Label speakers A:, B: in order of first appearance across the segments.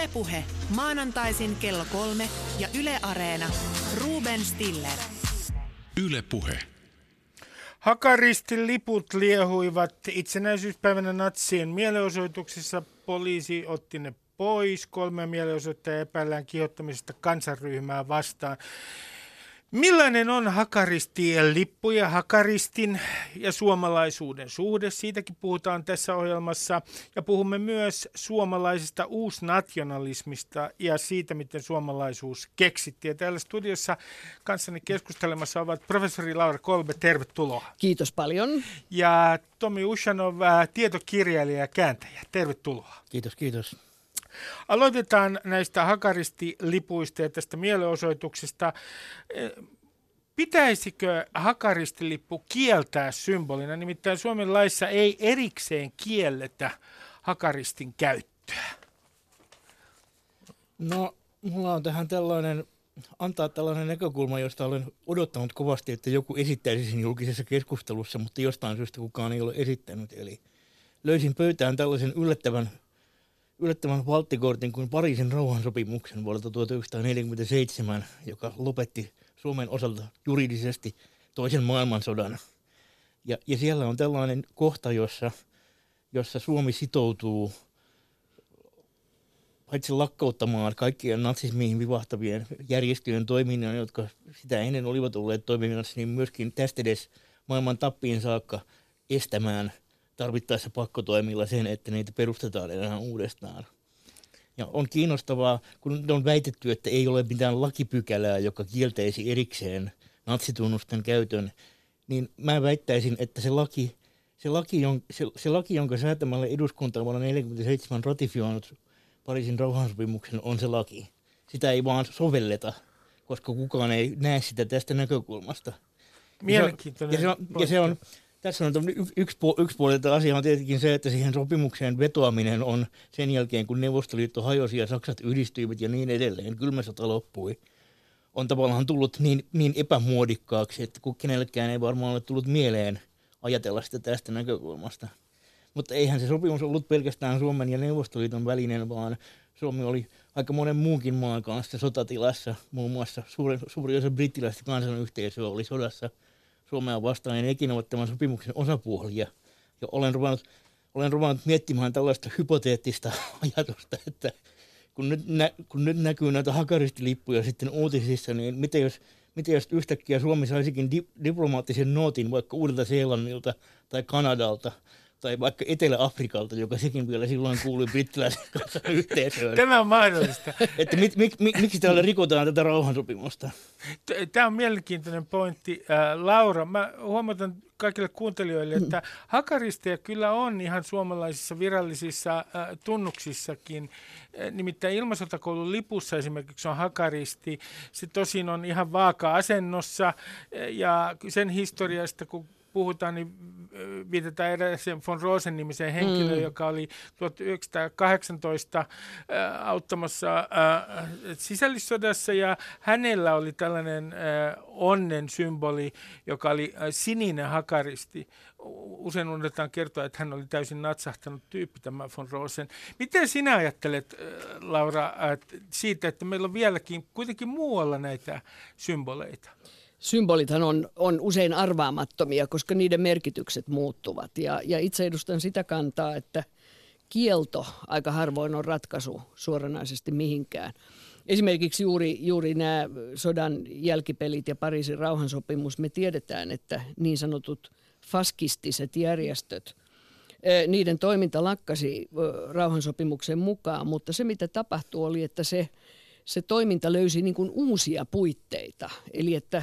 A: Ylepuhe maanantaisin kello kolme ja Yle Areena. Ruben Stiller.
B: Ylepuhe.
C: Hakaristin liput liehuivat itsenäisyyspäivänä natsien mielenosoituksissa. Poliisi otti ne pois. Kolme mielenosoittajaa epäillään kiihottamisesta kansanryhmää vastaan. Millainen on Hakaristien lippu ja Hakaristin ja suomalaisuuden suhde? Siitäkin puhutaan tässä ohjelmassa. Ja puhumme myös suomalaisesta uusnationalismista ja siitä, miten suomalaisuus keksittiin. Ja täällä studiossa kanssani keskustelemassa ovat professori Laura Kolbe, tervetuloa.
D: Kiitos paljon.
C: Ja Tomi Ushanov, tietokirjailija ja kääntäjä, tervetuloa.
E: Kiitos, kiitos.
C: Aloitetaan näistä hakarisilipuista ja tästä mielenosoituksesta. Pitäisikö hakaristilippu kieltää symbolina? Nimittäin Suomen laissa ei erikseen kielletä hakaristin käyttöä.
E: No, mulla on tähän tällainen, antaa tällainen näkökulma, josta olen odottanut kovasti, että joku esittäisi sen julkisessa keskustelussa, mutta jostain syystä kukaan ei ole esittänyt. Eli löysin pöytään tällaisen yllättävän yllättävän valttikortin kuin Pariisin rauhansopimuksen vuodelta 1947, joka lopetti Suomen osalta juridisesti toisen maailmansodan. Ja, ja siellä on tällainen kohta, jossa, jossa Suomi sitoutuu paitsi lakkauttamaan kaikkien natsismiin vivahtavien järjestöjen toiminnan, jotka sitä ennen olivat olleet toiminnassa, niin myöskin tästä edes maailman tappiin saakka estämään – tarvittaessa pakkotoimilla sen, että niitä perustetaan enää uudestaan. Ja on kiinnostavaa, kun on väitetty, että ei ole mitään lakipykälää, joka kieltäisi erikseen natsitunnusten käytön, niin mä väittäisin, että se laki, se laki, jon, se, se laki jonka säätämällä eduskunta on vuonna 1947 ratifioinut Pariisin rauhansopimuksen, on se laki. Sitä ei vaan sovelleta, koska kukaan ei näe sitä tästä näkökulmasta.
C: Mielenkiintoinen.
E: Ja se on, ja se on, ja se on tässä on yksi, yksi puoli asia on tietenkin se, että siihen sopimukseen vetoaminen on sen jälkeen, kun Neuvostoliitto hajosi ja Saksat yhdistyivät ja niin edelleen, kylmä sota loppui, on tavallaan tullut niin, niin epämuodikkaaksi, että kun kenellekään ei varmaan ole tullut mieleen ajatella sitä tästä näkökulmasta. Mutta eihän se sopimus ollut pelkästään Suomen ja Neuvostoliiton välinen, vaan Suomi oli aika monen muunkin maan kanssa sotatilassa. Muun muassa suuri, suuri osa brittiläistä kansanyhteisöä oli sodassa – Suomea vastaan, en ikinä ole tämän sopimuksen osapuolia. Ja olen ruvennut, olen ruvennut miettimään tällaista hypoteettista ajatusta, että kun nyt, nä, kun nyt näkyy näitä hakaristilippuja sitten uutisissa, niin miten jos, miten jos yhtäkkiä Suomi saisikin di, diplomaattisen nootin vaikka Uudelta Seelannilta tai Kanadalta – tai vaikka Etelä-Afrikalta, joka sekin vielä silloin kuului brittiläisen kanssa yhteisöön.
C: Tämä on mahdollista.
E: että mit, mit, mit, miksi täällä rikotaan tätä rauhansopimusta?
C: Tämä on mielenkiintoinen pointti. Äh, Laura, mä huomautan kaikille kuuntelijoille, että hakaristeja kyllä on ihan suomalaisissa virallisissa äh, tunnuksissakin. Äh, nimittäin ilmasotakoulun lipussa esimerkiksi on hakaristi. Se tosin on ihan vaaka-asennossa äh, ja sen historiasta, kun puhutaan, niin viitetään eräisen von Rosen nimiseen henkilöön, mm. joka oli 1918 auttamassa sisällissodassa ja hänellä oli tällainen onnen symboli, joka oli sininen hakaristi. Usein unohdetaan kertoa, että hän oli täysin natsahtanut tyyppi tämä von Rosen. Miten sinä ajattelet, Laura, siitä, että meillä on vieläkin kuitenkin muualla näitä symboleita?
D: Symbolithan on, on usein arvaamattomia, koska niiden merkitykset muuttuvat. Ja, ja itse edustan sitä kantaa, että kielto aika harvoin on ratkaisu suoranaisesti mihinkään. Esimerkiksi juuri, juuri nämä sodan jälkipelit ja Pariisin rauhansopimus, me tiedetään, että niin sanotut faskistiset järjestöt, niiden toiminta lakkasi rauhansopimuksen mukaan, mutta se mitä tapahtui oli, että se, se toiminta löysi niin kuin uusia puitteita. Eli että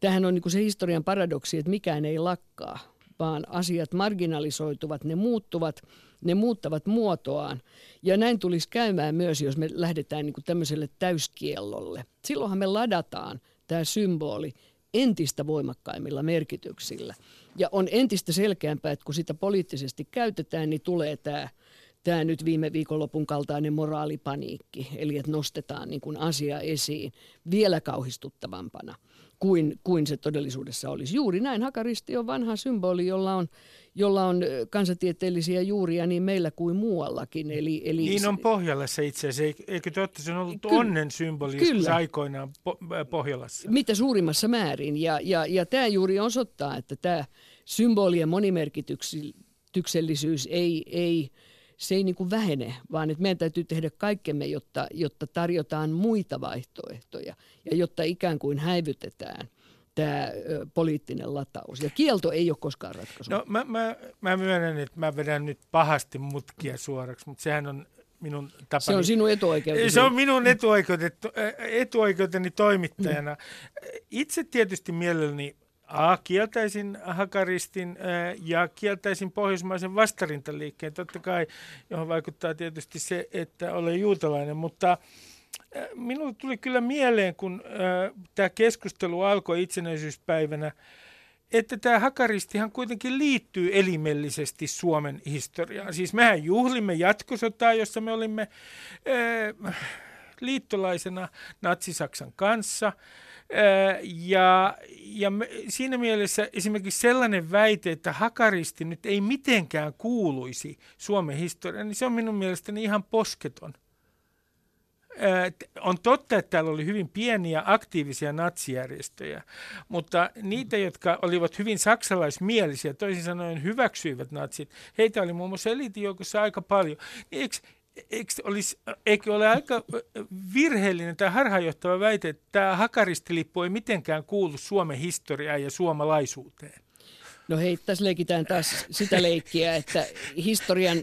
D: Tähän on niin se historian paradoksi, että mikään ei lakkaa, vaan asiat marginalisoituvat, ne muuttuvat, ne muuttavat muotoaan. Ja näin tulisi käymään myös, jos me lähdetään niin tämmöiselle täyskiellolle. Silloinhan me ladataan tämä symboli entistä voimakkaimmilla merkityksillä. Ja on entistä selkeämpää, että kun sitä poliittisesti käytetään, niin tulee tämä tämä nyt viime viikonlopun kaltainen moraalipaniikki, eli että nostetaan niin kuin asia esiin vielä kauhistuttavampana. Kuin, kuin se todellisuudessa olisi. Juuri näin hakaristi on vanha symboli, jolla on, jolla on kansatieteellisiä juuria niin meillä kuin muuallakin. Eli, eli
C: niin on Pohjolassa itse asiassa. Eikö totta, se on ollut kyllä, onnen symboli kyllä. aikoinaan Pohjolassa?
D: Mitä suurimmassa määrin. Ja, ja, ja tämä juuri osoittaa, että tämä symbolien monimerkityksellisyys ei, ei se ei niin kuin vähene, vaan että meidän täytyy tehdä kaikkemme, jotta, jotta tarjotaan muita vaihtoehtoja ja jotta ikään kuin häivytetään tämä poliittinen lataus. Ja kielto ei ole koskaan ratkaisu.
C: No mä, mä, mä myönnän, että mä vedän nyt pahasti mutkia suoraksi, mutta sehän on minun tapani.
D: Se on sinun etuoikeutesi.
C: Se on minun etuoikeuteni toimittajana. Itse tietysti mielelläni A, kieltäisin hakaristin ja kieltäisin pohjoismaisen vastarintaliikkeen, totta kai, johon vaikuttaa tietysti se, että olen juutalainen, mutta minulle tuli kyllä mieleen, kun tämä keskustelu alkoi itsenäisyyspäivänä, että tämä hakaristihan kuitenkin liittyy elimellisesti Suomen historiaan. Siis mehän juhlimme jatkosotaa, jossa me olimme liittolaisena Natsi-Saksan kanssa – ja, ja siinä mielessä esimerkiksi sellainen väite, että hakaristi nyt ei mitenkään kuuluisi Suomen historiaan, niin se on minun mielestäni ihan posketon. On totta, että täällä oli hyvin pieniä aktiivisia natsijärjestöjä, mutta niitä, jotka olivat hyvin saksalaismielisiä, toisin sanoen hyväksyivät natsit, heitä oli muun muassa eliitijoukossa aika paljon. Niin eikö, eikö, olisi, eikö ole aika virheellinen tai harhaanjohtava väite, että tämä hakaristilippu ei mitenkään kuulu Suomen historiaan ja suomalaisuuteen?
D: No hei, tässä leikitään taas sitä leikkiä, että historian,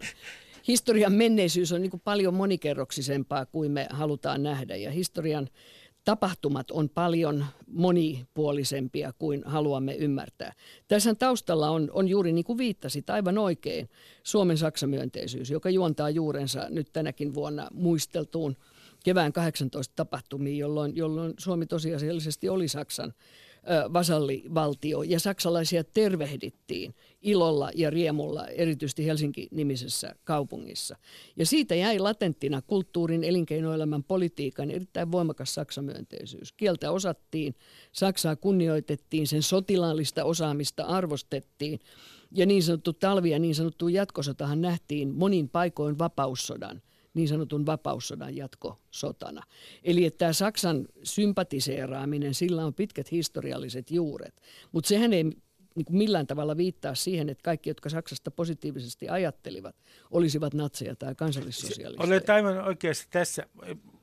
D: historian menneisyys on niin paljon monikerroksisempaa kuin me halutaan nähdä. Ja historian tapahtumat on paljon monipuolisempia kuin haluamme ymmärtää. Tässä taustalla on, on juuri niin kuin viittasit aivan oikein Suomen Saksamyönteisyys, joka juontaa juurensa nyt tänäkin vuonna muisteltuun kevään 18 tapahtumiin, jolloin, jolloin Suomi tosiasiallisesti oli Saksan vasallivaltio ja saksalaisia tervehdittiin ilolla ja riemulla, erityisesti Helsinki-nimisessä kaupungissa. Ja siitä jäi latenttina kulttuurin, elinkeinoelämän, politiikan erittäin voimakas saksamyönteisyys. Kieltä osattiin, Saksaa kunnioitettiin, sen sotilaallista osaamista arvostettiin ja niin sanottu talvi ja niin sanottu jatkosotahan nähtiin monin paikoin vapaussodan – niin sanotun vapaussodan jatkosotana. Eli että tämä Saksan sympatiseeraaminen, sillä on pitkät historialliset juuret, mutta sehän ei niin kuin millään tavalla viittaa siihen, että kaikki, jotka Saksasta positiivisesti ajattelivat, olisivat natseja tai kansallissosialisteja.
C: Olet aivan oikeassa tässä.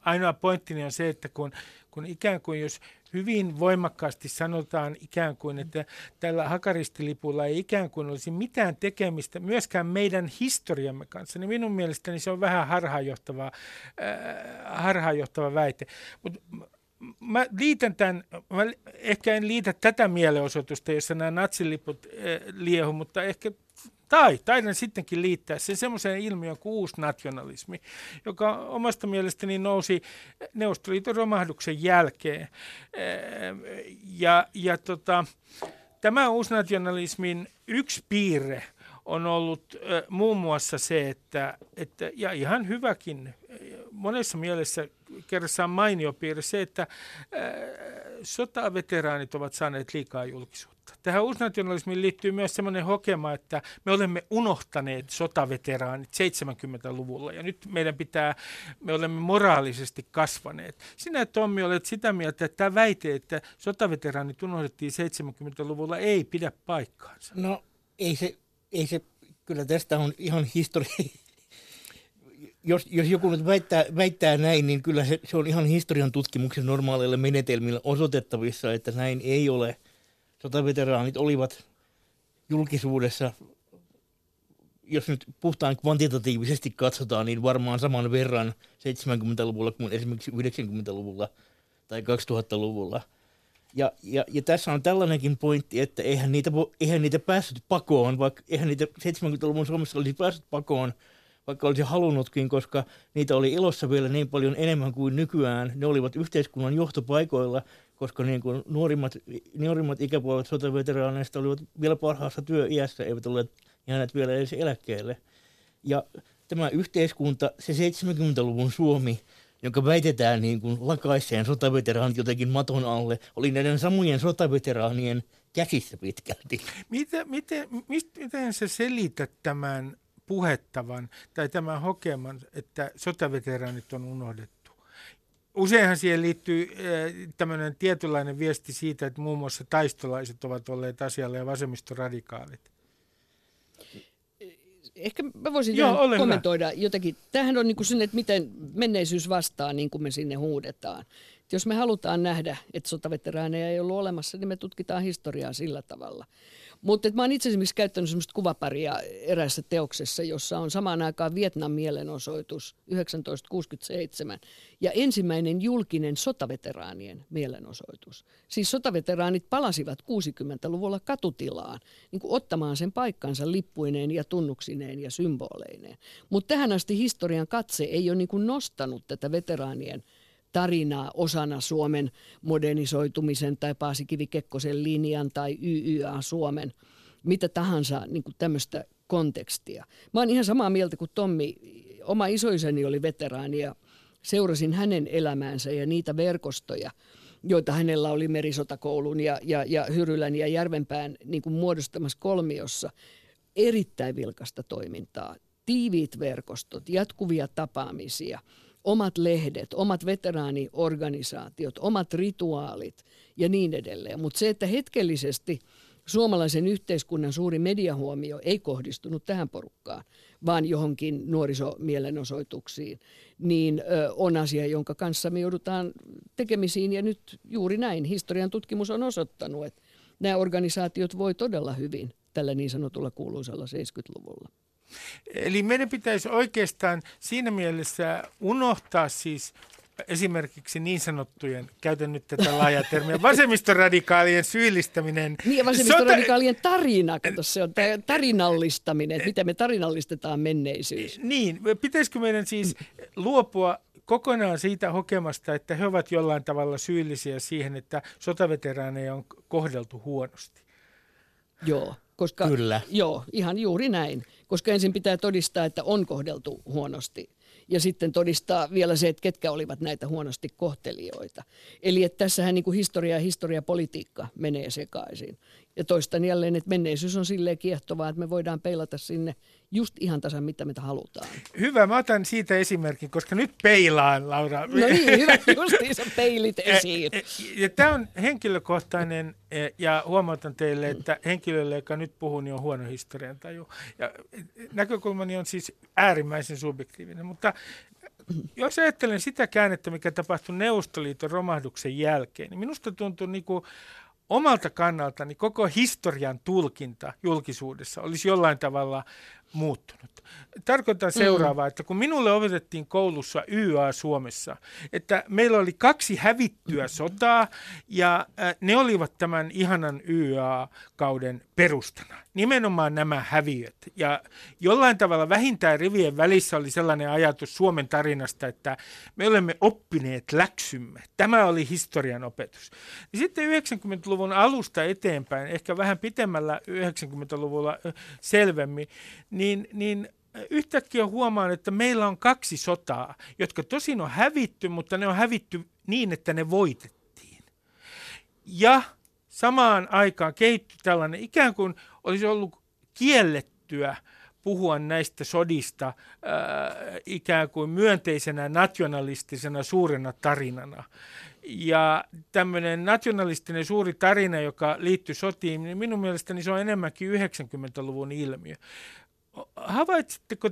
C: Ainoa pointtini on se, että kun, kun ikään kuin jos hyvin voimakkaasti sanotaan ikään kuin, että tällä hakaristilipulla ei ikään kuin olisi mitään tekemistä myöskään meidän historiamme kanssa, niin minun mielestäni se on vähän harhaanjohtava, äh, harhaanjohtava väite. Mutta mä liitän tämän, mä ehkä en liitä tätä mielenosoitusta, jossa nämä natsiliput äh, liehu, mutta ehkä tai taidan sittenkin liittää se semmoiseen ilmiöön kuin uusnationalismi, joka omasta mielestäni nousi Neuvostoliiton romahduksen jälkeen. Ja, ja tota, tämä uusnationalismin yksi piirre on ollut muun muassa se, että, että ja ihan hyväkin, monessa mielessä kerrassaan mainio piirre se, että sotaveteraanit ovat saaneet liikaa julkisuutta kautta. Tähän uusnationalismiin liittyy myös sellainen hokema, että me olemme unohtaneet sotaveteraanit 70-luvulla ja nyt meidän pitää, me olemme moraalisesti kasvaneet. Sinä Tommi olet sitä mieltä, että tämä väite, että sotaveteraanit unohdettiin 70-luvulla ei pidä paikkaansa.
E: No ei se, ei se kyllä tästä on ihan historia, jos, jos joku nyt väittää, väittää näin, niin kyllä se, se on ihan historian tutkimuksen normaaleilla menetelmillä osoitettavissa, että näin ei ole – sotaveteraanit olivat julkisuudessa, jos nyt puhtaan kvantitatiivisesti katsotaan, niin varmaan saman verran 70-luvulla kuin esimerkiksi 90-luvulla tai 2000-luvulla. Ja, ja, ja tässä on tällainenkin pointti, että eihän niitä, eihän niitä päässyt pakoon, vaikka eihän niitä 70-luvun Suomessa olisi päässyt pakoon, vaikka olisi halunnutkin, koska niitä oli ilossa vielä niin paljon enemmän kuin nykyään. Ne olivat yhteiskunnan johtopaikoilla koska niin kuin nuorimmat, nuorimmat ikäpuolet sotaveteraaneista olivat vielä parhaassa työiässä, eivät olleet jääneet vielä edes eläkkeelle. Ja tämä yhteiskunta, se 70-luvun Suomi, jonka väitetään niin kuin lakaisseen sotaveteraanit jotenkin maton alle, oli näiden samojen sotaveteraanien käsissä pitkälti.
C: Miten, miten, mist, miten sä selität tämän puhettavan tai tämän hokeman, että sotaveteraanit on unohdettu? Useinhan siihen liittyy äh, tämmöinen tietynlainen viesti siitä, että muun muassa taistolaiset ovat olleet asialle ja vasemmistoradikaalit
D: ehkä mä voisin Joo, kommentoida hyvä. jotenkin. Tämähän on niin kuin sinne, että miten menneisyys vastaa niin kuin me sinne huudetaan. Et jos me halutaan nähdä, että sotaveteraaneja ei ollut olemassa, niin me tutkitaan historiaa sillä tavalla. Mutta mä oon itse esimerkiksi käyttänyt sellaista kuvaparia eräässä teoksessa, jossa on samaan aikaan Vietnam mielenosoitus 1967 ja ensimmäinen julkinen sotaveteraanien mielenosoitus. Siis sotaveteraanit palasivat 60-luvulla katutilaan niin ottamaan sen paikkansa lippuineen ja tunnuksineen ja symboleineen. Mutta tähän asti historian katse ei ole niin nostanut tätä veteraanien tarinaa osana Suomen modernisoitumisen tai Paasikivi Kekkosen linjan tai YYA Suomen, mitä tahansa niin tämmöistä kontekstia. Mä oon ihan samaa mieltä kuin Tommi. Oma isoiseni oli veteraani ja seurasin hänen elämäänsä ja niitä verkostoja, joita hänellä oli Merisotakoulun ja, ja, ja Hyrylän ja Järvenpään niin kuin muodostamassa kolmiossa. Erittäin vilkasta toimintaa, tiiviit verkostot, jatkuvia tapaamisia – omat lehdet, omat veteraaniorganisaatiot, omat rituaalit ja niin edelleen. Mutta se, että hetkellisesti suomalaisen yhteiskunnan suuri mediahuomio ei kohdistunut tähän porukkaan, vaan johonkin nuorisomielenosoituksiin, niin on asia, jonka kanssa me joudutaan tekemisiin. Ja nyt juuri näin historian tutkimus on osoittanut, että nämä organisaatiot voi todella hyvin tällä niin sanotulla kuuluisella 70-luvulla.
C: Eli meidän pitäisi oikeastaan siinä mielessä unohtaa siis esimerkiksi niin sanottujen, käytän nyt tätä laajaa termiä, vasemmistoradikaalien syyllistäminen.
D: Niin ja vasemmistoradikaalien tarina, kato se on tarinallistaminen, että miten me tarinallistetaan menneisyys.
C: Niin, pitäisikö meidän siis luopua kokonaan siitä hokemasta, että he ovat jollain tavalla syyllisiä siihen, että sotaveteraaneja on kohdeltu huonosti?
D: Joo, koska,
E: Kyllä.
D: Joo, ihan juuri näin koska ensin pitää todistaa, että on kohdeltu huonosti. Ja sitten todistaa vielä se, että ketkä olivat näitä huonosti kohtelijoita. Eli että tässähän niin kuin historia ja historiapolitiikka menee sekaisin. Ja toistan jälleen, että menneisyys on silleen kiehtovaa, että me voidaan peilata sinne just ihan tasan mitä me halutaan.
C: Hyvä, mä otan siitä esimerkin, koska nyt peilaan, Laura.
D: No niin, hyvä, justiinsa peilit esiin.
C: Ja tämä on henkilökohtainen, ja huomautan teille, että henkilölle, joka nyt puhuu, niin on huono historian taju. Ja näkökulmani on siis äärimmäisen subjektiivinen, mutta jos ajattelen sitä käännettä, mikä tapahtui Neuvostoliiton romahduksen jälkeen, niin minusta tuntuu niin kuin omalta kannaltani koko historian tulkinta julkisuudessa olisi jollain tavalla muuttunut. Tarkoitan seuraavaa, mm. että kun minulle opetettiin koulussa YA Suomessa, että meillä oli kaksi hävittyä sotaa ja ne olivat tämän ihanan YA-kauden perustana. Nimenomaan nämä häviöt. Ja jollain tavalla vähintään rivien välissä oli sellainen ajatus Suomen tarinasta, että me olemme oppineet läksymme. Tämä oli historian opetus. Ja sitten 90-luvun alusta eteenpäin, ehkä vähän pitemmällä 90-luvulla selvemmin, niin, niin yhtäkkiä huomaan, että meillä on kaksi sotaa, jotka tosin on hävitty, mutta ne on hävitty niin, että ne voitettiin. Ja samaan aikaan kehittyi tällainen ikään kuin olisi ollut kiellettyä puhua näistä sodista äh, ikään kuin myönteisenä nationalistisena suurena tarinana. Ja tämmöinen nationalistinen suuri tarina, joka liittyy sotiin, niin minun mielestäni se on enemmänkin 90-luvun ilmiö. Havaitsitteko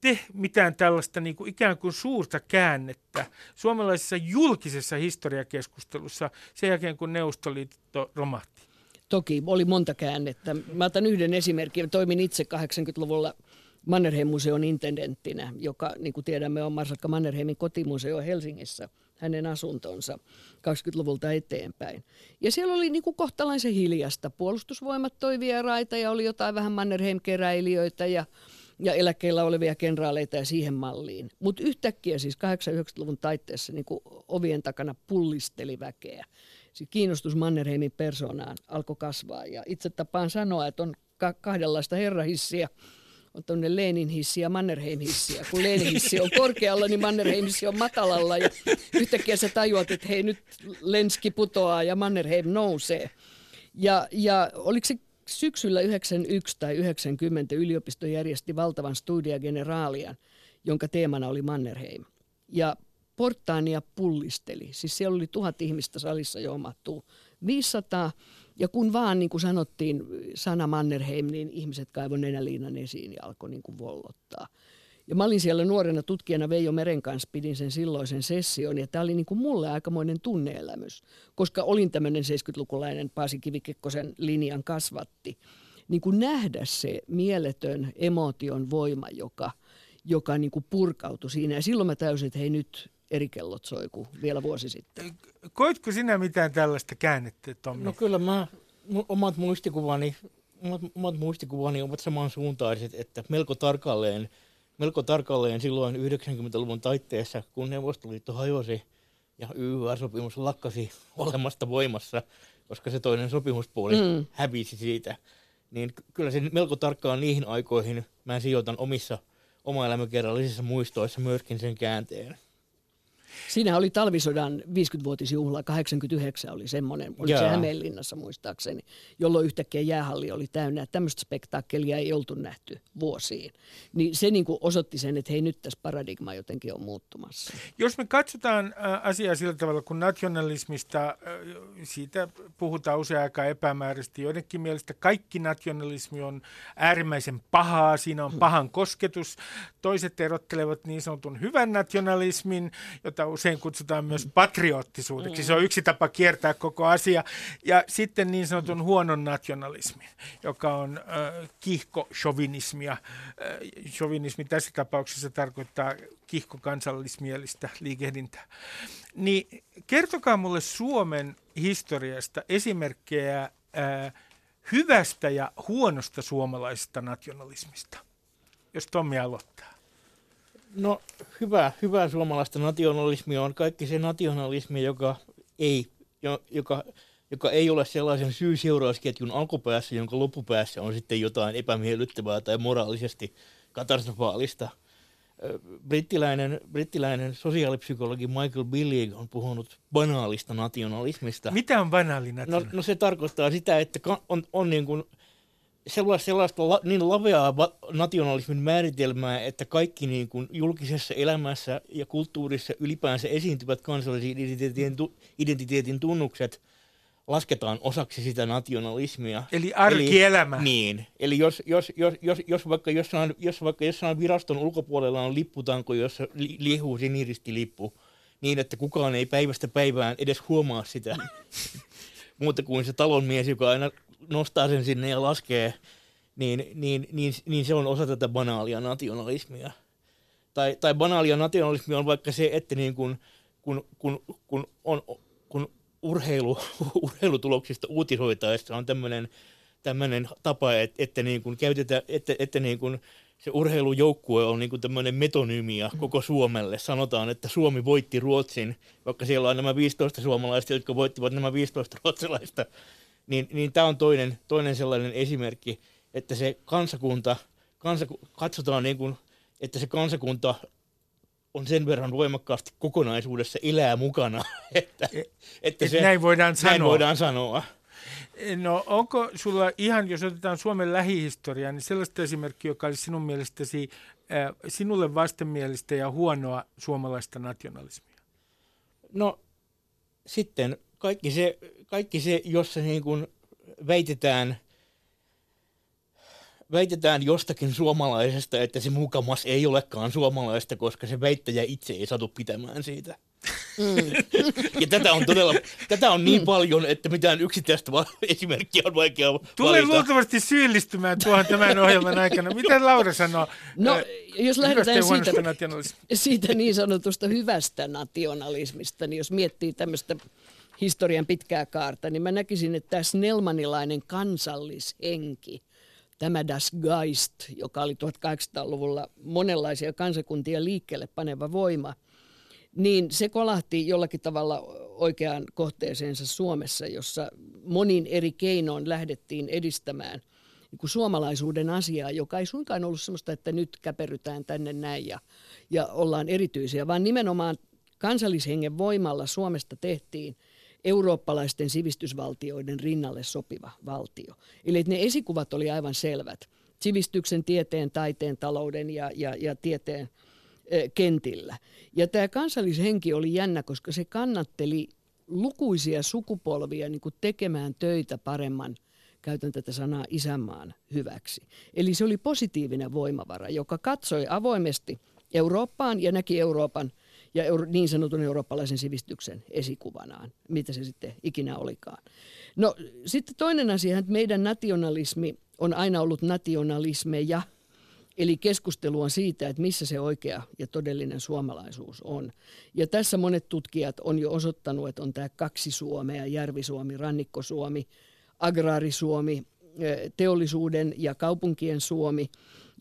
C: te mitään tällaista niin kuin ikään kuin suurta käännettä suomalaisessa julkisessa historiakeskustelussa sen jälkeen, kun Neuvostoliitto romahti?
D: Toki, oli monta käännettä. Mä otan yhden esimerkin. Toimin itse 80-luvulla Mannerheim-museon intendenttinä, joka niin kuin tiedämme on Marsalkka Mannerheimin kotimuseo Helsingissä, hänen asuntonsa 20-luvulta eteenpäin. Ja siellä oli niin kuin kohtalaisen hiljasta. Puolustusvoimat toi vieraita ja oli jotain vähän Mannerheim-keräilijöitä ja, ja eläkkeellä olevia kenraaleita ja siihen malliin. Mutta yhtäkkiä siis 80-luvun taitteessa niin kuin ovien takana pullisteli väkeä. Siis kiinnostus Mannerheimin persoonaan alkoi kasvaa ja itse tapaan sanoa, että on kahdenlaista herrahissiä – on tämmöinen Lenin hissi ja Mannerheim hissi. Ja kun Lenin hissi on korkealla, niin Mannerheim hissi on matalalla. Ja yhtäkkiä sä tajuat, että hei nyt Lenski putoaa ja Mannerheim nousee. Ja, ja oliko se syksyllä 91 tai 90 yliopisto järjesti valtavan Studia Generalian, jonka teemana oli Mannerheim. Ja portaania pullisteli. Siis siellä oli tuhat ihmistä salissa, jo mahtuu 500. Ja kun vaan, niin kuin sanottiin, sana Mannerheim, niin ihmiset kaivoi nenäliinan esiin ja alkoi niin kuin vollottaa. Ja mä olin siellä nuorena tutkijana Veijo Meren kanssa, pidin sen silloisen session, ja tämä oli niin kuin mulle aikamoinen tunneelämys, koska olin tämmöinen 70-lukulainen Paasi Kivikekkosen linjan kasvatti. Niin kuin nähdä se mieletön emotion voima, joka, joka niin kuin purkautui siinä. Ja silloin mä täysin, että hei nyt eri kellot soi kuin vielä vuosi sitten.
C: Koitko sinä mitään tällaista käännettä, Tommi?
E: No kyllä mä, omat muistikuvani, omat, omat muistikuvani ovat samansuuntaiset, että melko tarkalleen, melko tarkalleen silloin 90-luvun taitteessa, kun Neuvostoliitto hajosi ja YYA-sopimus lakkasi olemasta voimassa, koska se toinen sopimuspuoli mm. hävisi siitä, niin kyllä se melko tarkkaan niihin aikoihin mä sijoitan omissa oma elämäkerrallisissa muistoissa myöskin sen käänteen.
D: Siinä oli talvisodan 50-vuotisjuhla, 89 oli semmoinen, oli se Hämeenlinnassa muistaakseni, jolloin yhtäkkiä jäähalli oli täynnä. Tämmöistä spektaakkelia ei oltu nähty vuosiin. Niin se niin kuin osoitti sen, että hei nyt tässä paradigma jotenkin on muuttumassa.
C: Jos me katsotaan asiaa sillä tavalla, kun nationalismista, siitä puhutaan usein aika epämääräisesti. Joidenkin mielestä kaikki nationalismi on äärimmäisen pahaa, siinä on pahan kosketus. Toiset erottelevat niin sanotun hyvän nationalismin, jota usein kutsutaan myös patriottisuudeksi. Se on yksi tapa kiertää koko asia. Ja sitten niin sanotun huonon nationalismin, joka on äh, kihko-chauvinismia. Äh, chauvinismi tässä tapauksessa tarkoittaa kihko-kansallismielistä liikehdintää. Niin kertokaa mulle Suomen historiasta esimerkkejä äh, hyvästä ja huonosta suomalaisesta nationalismista, jos Tommi aloittaa.
E: No hyvä, hyvä suomalaista nationalismia on kaikki se nationalismi, joka ei, joka, joka ei ole sellaisen syy-seurausketjun alkupäässä, jonka loppupäässä on sitten jotain epämiellyttävää tai moraalisesti katastrofaalista. Brittiläinen, brittiläinen sosiaalipsykologi Michael Billig on puhunut banaalista nationalismista.
C: Mitä on banaali
E: no, no se tarkoittaa sitä, että on, on niin kuin – sellaista, sellaista la, niin laveaa nationalismin määritelmää, että kaikki niin kuin julkisessa elämässä ja kulttuurissa ylipäänsä esiintyvät kansallisen identiteetin, identiteetin tunnukset lasketaan osaksi sitä nationalismia.
C: Eli arkielämä.
E: Eli, niin. Eli jos, jos, jos, jos, jos, vaikka jossain, jos vaikka jossain viraston ulkopuolella on lipputanko, jossa li, liehuu siniristilippu, niin että kukaan ei päivästä päivään edes huomaa sitä, muuta kuin se talonmies, joka aina nostaa sen sinne ja laskee, niin, niin, niin, niin se on osa tätä banaalia nationalismia. Tai, tai banaalia nationalismia on vaikka se, että niin kun, kun, kun, kun, on, kun urheilu, urheilutuloksista uutisoitaessa on tämmöinen tämmöinen tapa, että, että, niin kun käytetään, että, että niin kun se urheilujoukkue on niin tämmöinen metonymia koko Suomelle. Sanotaan, että Suomi voitti Ruotsin, vaikka siellä on nämä 15 suomalaista, jotka voittivat nämä 15 ruotsalaista niin, niin tämä on toinen, toinen sellainen esimerkki, että se kansakunta, kansa, katsotaan niin kuin, että se kansakunta on sen verran voimakkaasti kokonaisuudessa elää mukana, että,
C: e, että se, näin voidaan sanoa.
E: Näin voidaan sanoa.
C: No onko sulla ihan, jos otetaan Suomen lähihistoriaa, niin sellaista esimerkkiä, joka olisi sinun mielestäsi äh, sinulle vastenmielistä ja huonoa suomalaista nationalismia?
E: No sitten kaikki se, kaikki se jossa niin kuin väitetään, väitetään jostakin suomalaisesta, että se mukamas ei olekaan suomalaista, koska se väittäjä itse ei satu pitämään siitä. Mm. ja tätä on todella, tätä on niin mm. paljon, että mitään yksittäistä esimerkkiä on vaikea
C: Tulee luultavasti syyllistymään tuohon tämän ohjelman aikana. Mitä Laura sanoo?
D: No, äh, jos lähdetään siitä, siitä niin sanotusta hyvästä nationalismista, niin jos miettii tämmöistä historian pitkää kaarta, niin mä näkisin, että tämä snellmanilainen kansallishenki, tämä Das Geist, joka oli 1800-luvulla monenlaisia kansakuntia liikkeelle paneva voima, niin se kolahti jollakin tavalla oikeaan kohteeseensa Suomessa, jossa monin eri keinoin lähdettiin edistämään niin suomalaisuuden asiaa, joka ei suinkaan ollut sellaista, että nyt käperytään tänne näin ja, ja ollaan erityisiä, vaan nimenomaan kansallishengen voimalla Suomesta tehtiin eurooppalaisten sivistysvaltioiden rinnalle sopiva valtio. Eli ne esikuvat oli aivan selvät. Sivistyksen, tieteen, taiteen, talouden ja, ja, ja tieteen kentillä. Ja tämä kansallishenki oli jännä, koska se kannatteli lukuisia sukupolvia niin kuin tekemään töitä paremman, käytän tätä sanaa, isänmaan hyväksi. Eli se oli positiivinen voimavara, joka katsoi avoimesti Eurooppaan ja näki Euroopan ja niin sanotun eurooppalaisen sivistyksen esikuvanaan, mitä se sitten ikinä olikaan. No sitten toinen asia, että meidän nationalismi on aina ollut nationalismeja, Eli keskustelu on siitä, että missä se oikea ja todellinen suomalaisuus on. Ja tässä monet tutkijat on jo osoittanut, että on tämä kaksi Suomea, Järvi-Suomi, Rannikko-Suomi, Agraarisuomi, teollisuuden ja kaupunkien Suomi.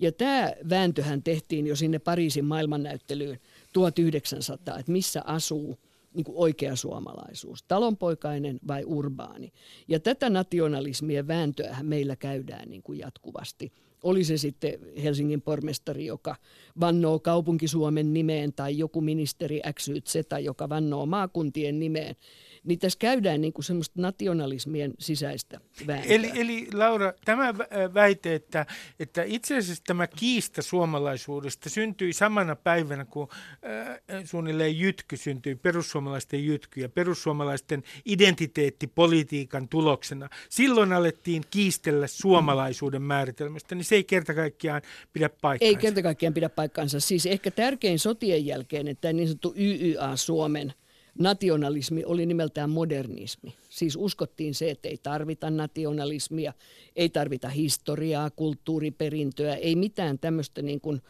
D: Ja tämä vääntöhän tehtiin jo sinne Pariisin maailmannäyttelyyn 1900, että missä asuu niin kuin oikea suomalaisuus, talonpoikainen vai urbaani. Ja tätä nationalismien vääntöä meillä käydään niin kuin jatkuvasti – oli se sitten Helsingin pormestari, joka vannoo kaupunki-Suomen nimeen tai joku ministeri XYZ, joka vannoo maakuntien nimeen niin tässä käydään niin kuin semmoista nationalismien sisäistä vääntöä.
C: Eli, eli Laura, tämä äh, väite, että, että itse asiassa tämä kiista suomalaisuudesta syntyi samana päivänä, kun äh, suunnilleen jytky syntyi, perussuomalaisten jytky ja perussuomalaisten identiteettipolitiikan tuloksena. Silloin alettiin kiistellä suomalaisuuden määritelmästä, niin se ei kerta kaikkiaan pidä paikkaansa.
D: Ei kerta kaikkiaan pidä paikkaansa. Siis ehkä tärkein sotien jälkeen, että niin sanottu YYA Suomen – nationalismi oli nimeltään modernismi. Siis uskottiin se, että ei tarvita nationalismia, ei tarvita historiaa, kulttuuriperintöä, ei mitään tämmöistä niin kuin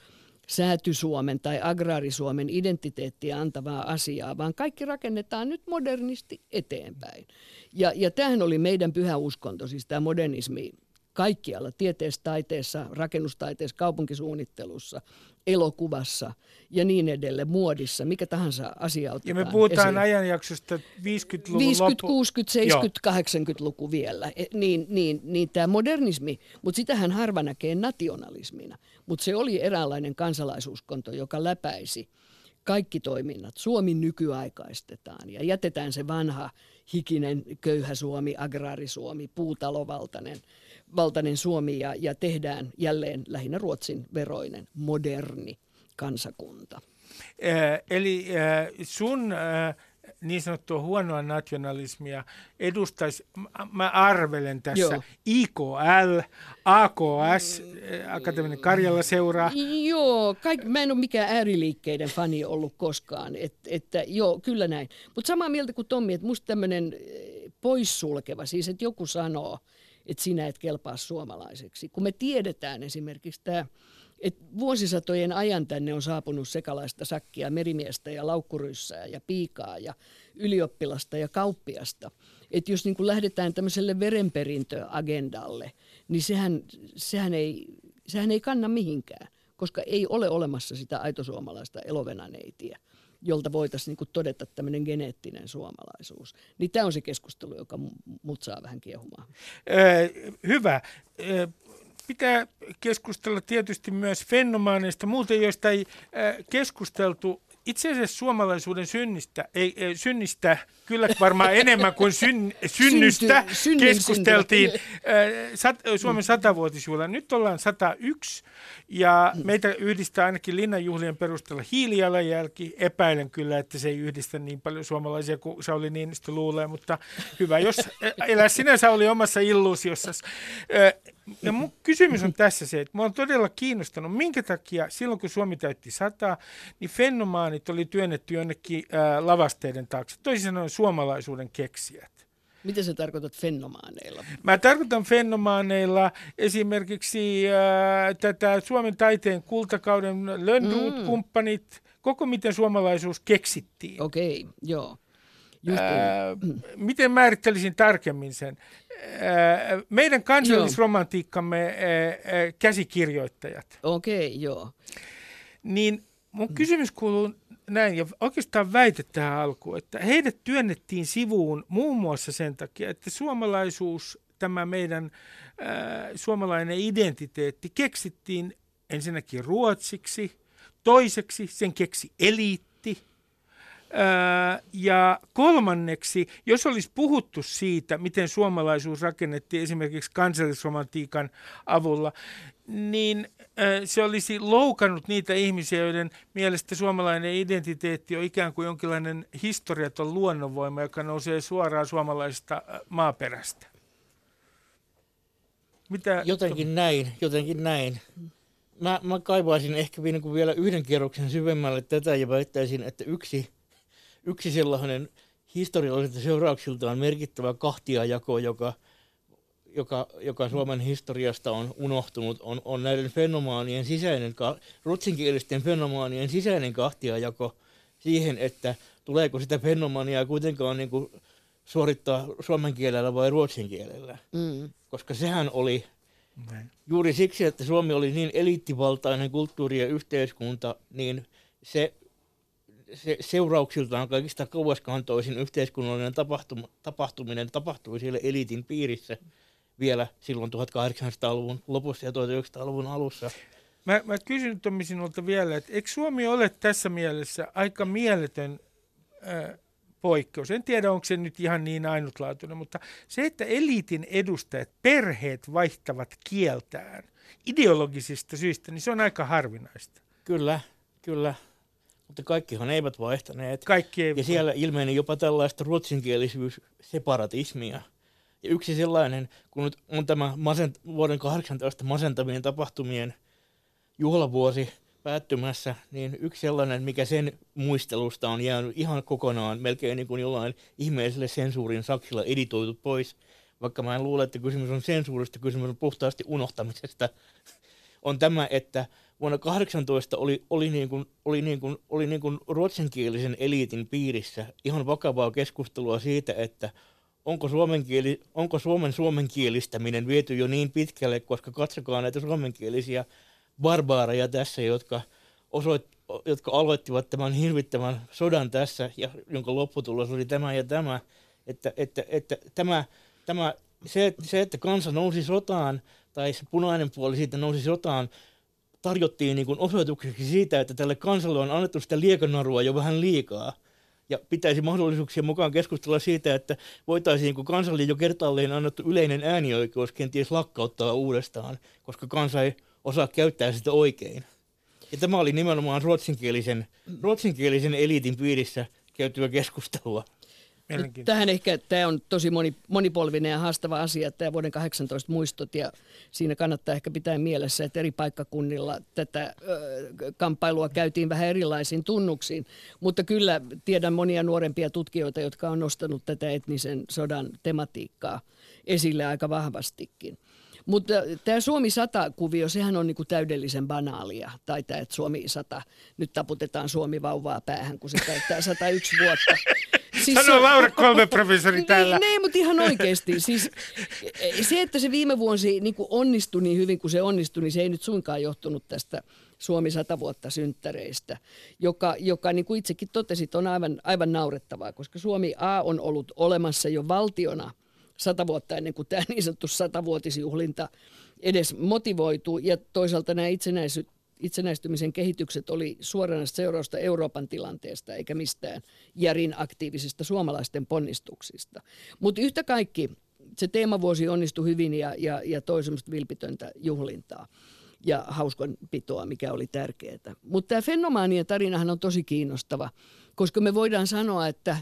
D: sääty-Suomen tai agraarisuomen identiteettiä antavaa asiaa, vaan kaikki rakennetaan nyt modernisti eteenpäin. Ja, ja tämähän oli meidän pyhä uskonto, siis tämä modernismi kaikkialla, tieteessä, taiteessa, rakennustaiteessa, kaupunkisuunnittelussa, elokuvassa ja niin edelleen, muodissa, mikä tahansa asia otetaan
C: Ja me puhutaan esiin. ajanjaksosta 50-luvun
D: 50, loppu. 60, 70, Joo. 80-luku vielä. E, niin, niin, niin tämä modernismi, mutta sitähän harva näkee nationalismina. Mutta se oli eräänlainen kansalaisuuskonto, joka läpäisi kaikki toiminnat. Suomi nykyaikaistetaan ja jätetään se vanha hikinen köyhä Suomi, agraarisuomi, puutalovaltainen – valtainen Suomi ja, ja tehdään jälleen lähinnä Ruotsin veroinen moderni kansakunta.
C: Äh, eli äh, sun äh, niin sanottua huonoa nationalismia edustaisi, mä arvelen tässä, Joo. IKL, AKS, Akateeminen Karjala seuraa.
D: Joo, kaik, mä en ole mikään ääriliikkeiden fani ollut koskaan, Et, että joo, kyllä näin. Mutta samaa mieltä kuin Tommi, että musta tämmöinen poissulkeva, siis että joku sanoo, että sinä et kelpaa suomalaiseksi. Kun me tiedetään esimerkiksi tämä, että vuosisatojen ajan tänne on saapunut sekalaista sakkia, merimiestä ja laukkuryssää ja piikaa ja ylioppilasta ja kauppiasta. Että jos niin kuin lähdetään tämmöiselle verenperintöagendalle, niin sehän, sehän, ei, sehän ei kanna mihinkään, koska ei ole olemassa sitä aitosuomalaista elovenaneitiä jolta voitaisiin niin todeta tämmöinen geneettinen suomalaisuus. Niin tämä on se keskustelu, joka mut saa vähän kiehumaan.
C: Öö, hyvä. Öö, pitää keskustella tietysti myös fenomaaneista, muuten joista ei keskusteltu itse asiassa suomalaisuuden synnistä, ei, ei, synnistä kyllä varmaan enemmän kuin syn, synnystä Synty, keskusteltiin äh, sat, Suomen satavuotisjuhla. Nyt ollaan 101 ja mm. meitä yhdistää ainakin linnanjuhlien perusteella hiilijalanjälki. Epäilen kyllä, että se ei yhdistä niin paljon suomalaisia kuin Sauli Niinistö luulee, mutta hyvä, jos elää sinä Sauli omassa illuusiossa. Äh, ja mun kysymys on tässä se, että mä oon todella kiinnostanut, minkä takia silloin kun Suomi täytti sata, niin fenomaanit oli työnnetty jonnekin ää, lavasteiden taakse. Toisin sanoen suomalaisuuden keksijät.
D: Mitä sä tarkoitat fenomaaneilla?
C: Mä tarkoitan fenomaaneilla esimerkiksi ää, tätä Suomen taiteen kultakauden Lönnruut-kumppanit, mm. koko miten suomalaisuus keksittiin.
D: Okei, okay, joo.
C: Ää, miten määrittelisin tarkemmin sen? Ää, meidän kansallisromantiikkamme ää, käsikirjoittajat.
D: Okei, okay, joo.
C: Niin mun kysymys kuuluu näin, ja oikeastaan väite tähän alkuun, että heidät työnnettiin sivuun muun muassa sen takia, että suomalaisuus tämä meidän äh, suomalainen identiteetti keksittiin ensinnäkin ruotsiksi, toiseksi sen keksi eliitti, ja kolmanneksi, jos olisi puhuttu siitä, miten suomalaisuus rakennettiin esimerkiksi kansallisromantiikan avulla, niin se olisi loukannut niitä ihmisiä, joiden mielestä suomalainen identiteetti on ikään kuin jonkinlainen historiaton luonnonvoima, joka nousee suoraan suomalaisesta maaperästä.
E: Mitä jotenkin näin, jotenkin näin. Mä, mä kaivaisin ehkä vielä yhden kierroksen syvemmälle tätä ja väittäisin, että yksi, yksi sellainen historialliselta seurauksiltaan merkittävä kahtiajako, joka – joka, joka Suomen historiasta on unohtunut, on, on näiden fenomaanien sisäinen, rutsinkielisten fenomaanien sisäinen kahtiajako siihen, että tuleeko sitä fenomania kuitenkaan niin kuin suorittaa suomen kielellä vai ruotsin kielellä. Mm. Koska sehän oli Näin. juuri siksi, että Suomi oli niin eliittivaltainen kulttuuri ja yhteiskunta, niin se, se seurauksiltaan kaikista kauaskantoisin yhteiskunnallinen tapahtuminen tapahtui siellä eliitin piirissä – vielä silloin 1800-luvun lopussa ja 1900-luvun alussa.
C: Mä, mä kysyn Tommi sinulta vielä, että eikö Suomi ole tässä mielessä aika mieletön äh, poikkeus? En tiedä, onko se nyt ihan niin ainutlaatuinen, mutta se, että eliitin edustajat, perheet vaihtavat kieltään ideologisista syistä, niin se on aika harvinaista.
E: Kyllä, kyllä. Mutta kaikkihan eivät vaihtaneet.
C: Kaikki eivät.
E: Ja siellä ilmeni jopa tällaista ruotsinkielisyys separatismia – ja yksi sellainen, kun nyt on tämä masent- vuoden 18 masentavien tapahtumien juhlavuosi päättymässä, niin yksi sellainen, mikä sen muistelusta on jäänyt ihan kokonaan melkein niin kuin jollain ihmeelliselle sensuurin saksilla editoitu pois, vaikka mä en luule, että kysymys on sensuurista, kysymys on puhtaasti unohtamisesta, on tämä, että vuonna 18 oli, oli, niin kuin, oli, niin kuin, oli niin kuin ruotsinkielisen eliitin piirissä ihan vakavaa keskustelua siitä, että onko, suomen kieli, onko Suomen suomenkielistäminen viety jo niin pitkälle, koska katsokaa näitä suomenkielisiä barbaareja tässä, jotka, osoit, jotka aloittivat tämän hirvittävän sodan tässä, ja jonka lopputulos oli tämä ja tämä, että, että, että tämä, tämä se, se, että kansa nousi sotaan, tai se punainen puoli siitä nousi sotaan, tarjottiin niin osoitukseksi siitä, että tälle kansalle on annettu sitä liekanarua jo vähän liikaa – ja pitäisi mahdollisuuksien mukaan keskustella siitä, että voitaisiin kun kansalle jo kertaalleen annettu yleinen äänioikeus kenties lakkauttaa uudestaan, koska kansa ei osaa käyttää sitä oikein. Ja tämä oli nimenomaan ruotsinkielisen, ruotsinkielisen eliitin piirissä käytyä keskustelua.
D: Tähän ehkä tämä on tosi moni, monipolvinen ja haastava asia, tämä vuoden 18 muistot ja siinä kannattaa ehkä pitää mielessä, että eri paikkakunnilla tätä ö, kamppailua käytiin vähän erilaisiin tunnuksiin, mutta kyllä tiedän monia nuorempia tutkijoita, jotka on nostanut tätä etnisen sodan tematiikkaa esille aika vahvastikin. Mutta tämä Suomi 100-kuvio, sehän on niinku täydellisen banaalia. Tai tämä, että Suomi 100, nyt taputetaan Suomi vauvaa päähän, kun se täyttää 101 vuotta.
C: Siis Sano se, Laura kolme professori niin, täällä.
D: Niin, niin, mutta ihan oikeasti. Siis, se, että se viime vuosi niin onnistui niin hyvin kuin se onnistui, niin se ei nyt suinkaan johtunut tästä Suomi 100 vuotta synttäreistä, joka, joka niin kuin itsekin totesit, on aivan, aivan naurettavaa, koska Suomi A on ollut olemassa jo valtiona sata vuotta ennen kuin tämä niin sanottu satavuotisjuhlinta edes motivoituu. Ja toisaalta nämä itsenäisyyt itsenäistymisen kehitykset oli suoranaista seurausta Euroopan tilanteesta eikä mistään järin aktiivisista suomalaisten ponnistuksista. Mutta yhtä kaikki se teemavuosi onnistui hyvin ja, ja, ja toi semmoista vilpitöntä juhlintaa ja hauskanpitoa, mikä oli tärkeää. Mutta tämä fenomaanien tarinahan on tosi kiinnostava, koska me voidaan sanoa, että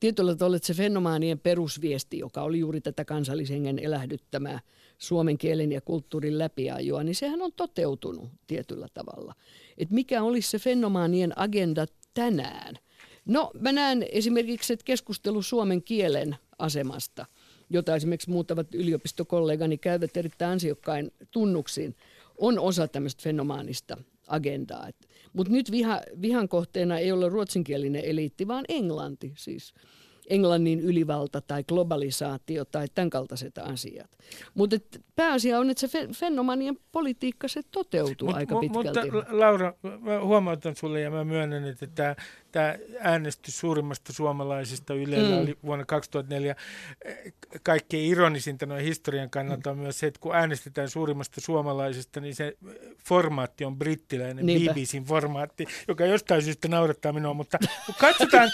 D: tietyllä tavalla se fenomaanien perusviesti, joka oli juuri tätä kansallishengen elähdyttämää – suomen kielen ja kulttuurin läpiajoa, niin sehän on toteutunut tietyllä tavalla. Et mikä olisi se fenomaanien agenda tänään? No mä näen esimerkiksi, että keskustelu suomen kielen asemasta, jota esimerkiksi muutavat yliopistokollegani käyvät erittäin ansiokkain tunnuksiin, on osa tämmöistä fenomaanista agendaa. Mutta nyt viha, vihan kohteena ei ole ruotsinkielinen eliitti, vaan englanti. Siis Englannin ylivalta tai globalisaatio tai tämän kaltaiset asiat. Mutta pääasia on, että se fenomanien politiikka se toteutuu mut, aika pitkälti.
C: Mutta Laura, mä huomautan sulle ja mä myönnän, että tämä tämä äänestys suurimmasta suomalaisista Ylellä mm. oli vuonna 2004. Kaikkein ironisinta noin historian kannalta on myös se, että kun äänestetään suurimmasta suomalaisesta, niin se formaatti on brittiläinen Niinpä. BBCn formaatti, joka jostain syystä naurattaa minua, mutta katsotaan.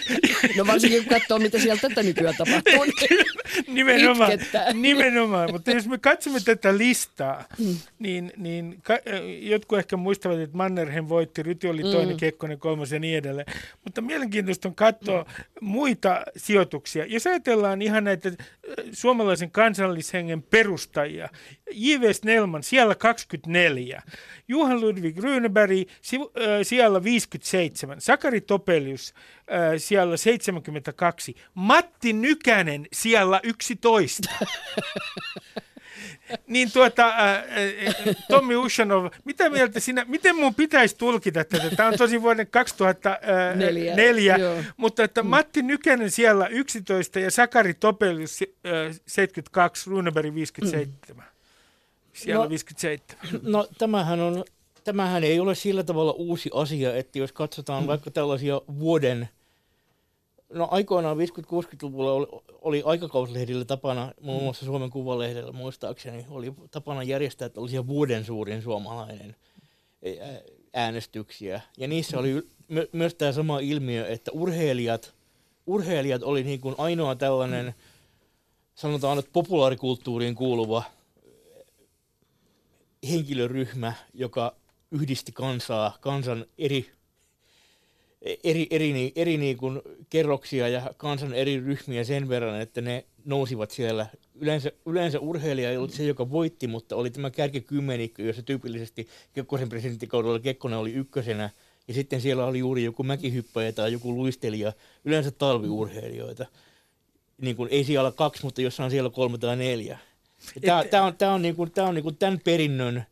D: no varsinkin kun katsoo, mitä sieltä tätä nykyään tapahtuu.
C: nimenomaan, nimenomaan, mutta jos me katsomme tätä listaa, mm. niin, niin ka- jotkut ehkä muistavat, että Mannerheim voitti, Ryti oli toinen, mm. Kekkonen kolmas ja niin edelleen. Mutta mielenkiintoista on katsoa muita sijoituksia. Jos ajatellaan ihan näitä suomalaisen kansallishengen perustajia, J.V. Snellman siellä 24, Juhan Ludwig Rüneberg äh, siellä 57, Sakari Topelius siellä 72, Matti Nykänen siellä 11. niin tuota, äh, Tommi Ushanov, mitä mieltä sinä, miten mun pitäisi tulkita tätä? Tämä on tosi vuoden 2004, Neljä, mutta että mm. Matti Nykänen siellä 11 ja Sakari Topelius äh, 72, Runeberg 57. Mm. Siellä no, 57.
E: No tämähän on tämähän ei ole sillä tavalla uusi asia, että jos katsotaan mm. vaikka tällaisia vuoden No aikoinaan 50-60-luvulla oli, oli aikakauslehdillä tapana, muun muassa Suomen Kuvalehdellä muistaakseni, oli tapana järjestää tällaisia vuoden suurin suomalainen äänestyksiä. Ja niissä oli my, myös tämä sama ilmiö, että urheilijat, urheilijat oli niin kuin ainoa tällainen, sanotaan, että populaarikulttuuriin kuuluva henkilöryhmä, joka yhdisti kansaa, kansan eri eri, eri, eri niin kuin kerroksia ja kansan eri ryhmiä sen verran, että ne nousivat siellä. Yleensä, yleensä urheilija ei ollut se, joka voitti, mutta oli tämä kärkikymmenikko, jossa tyypillisesti Kekkosen presidenttikaudella Kekkonen oli ykkösenä, ja sitten siellä oli juuri joku mäkihyppäjä tai joku luistelija, yleensä talviurheilijoita. Niin kuin, ei siellä kaksi, mutta jossain siellä kolme tai neljä. Tämä, tämä on, tämä on, niin kuin, tämä on niin kuin tämän perinnön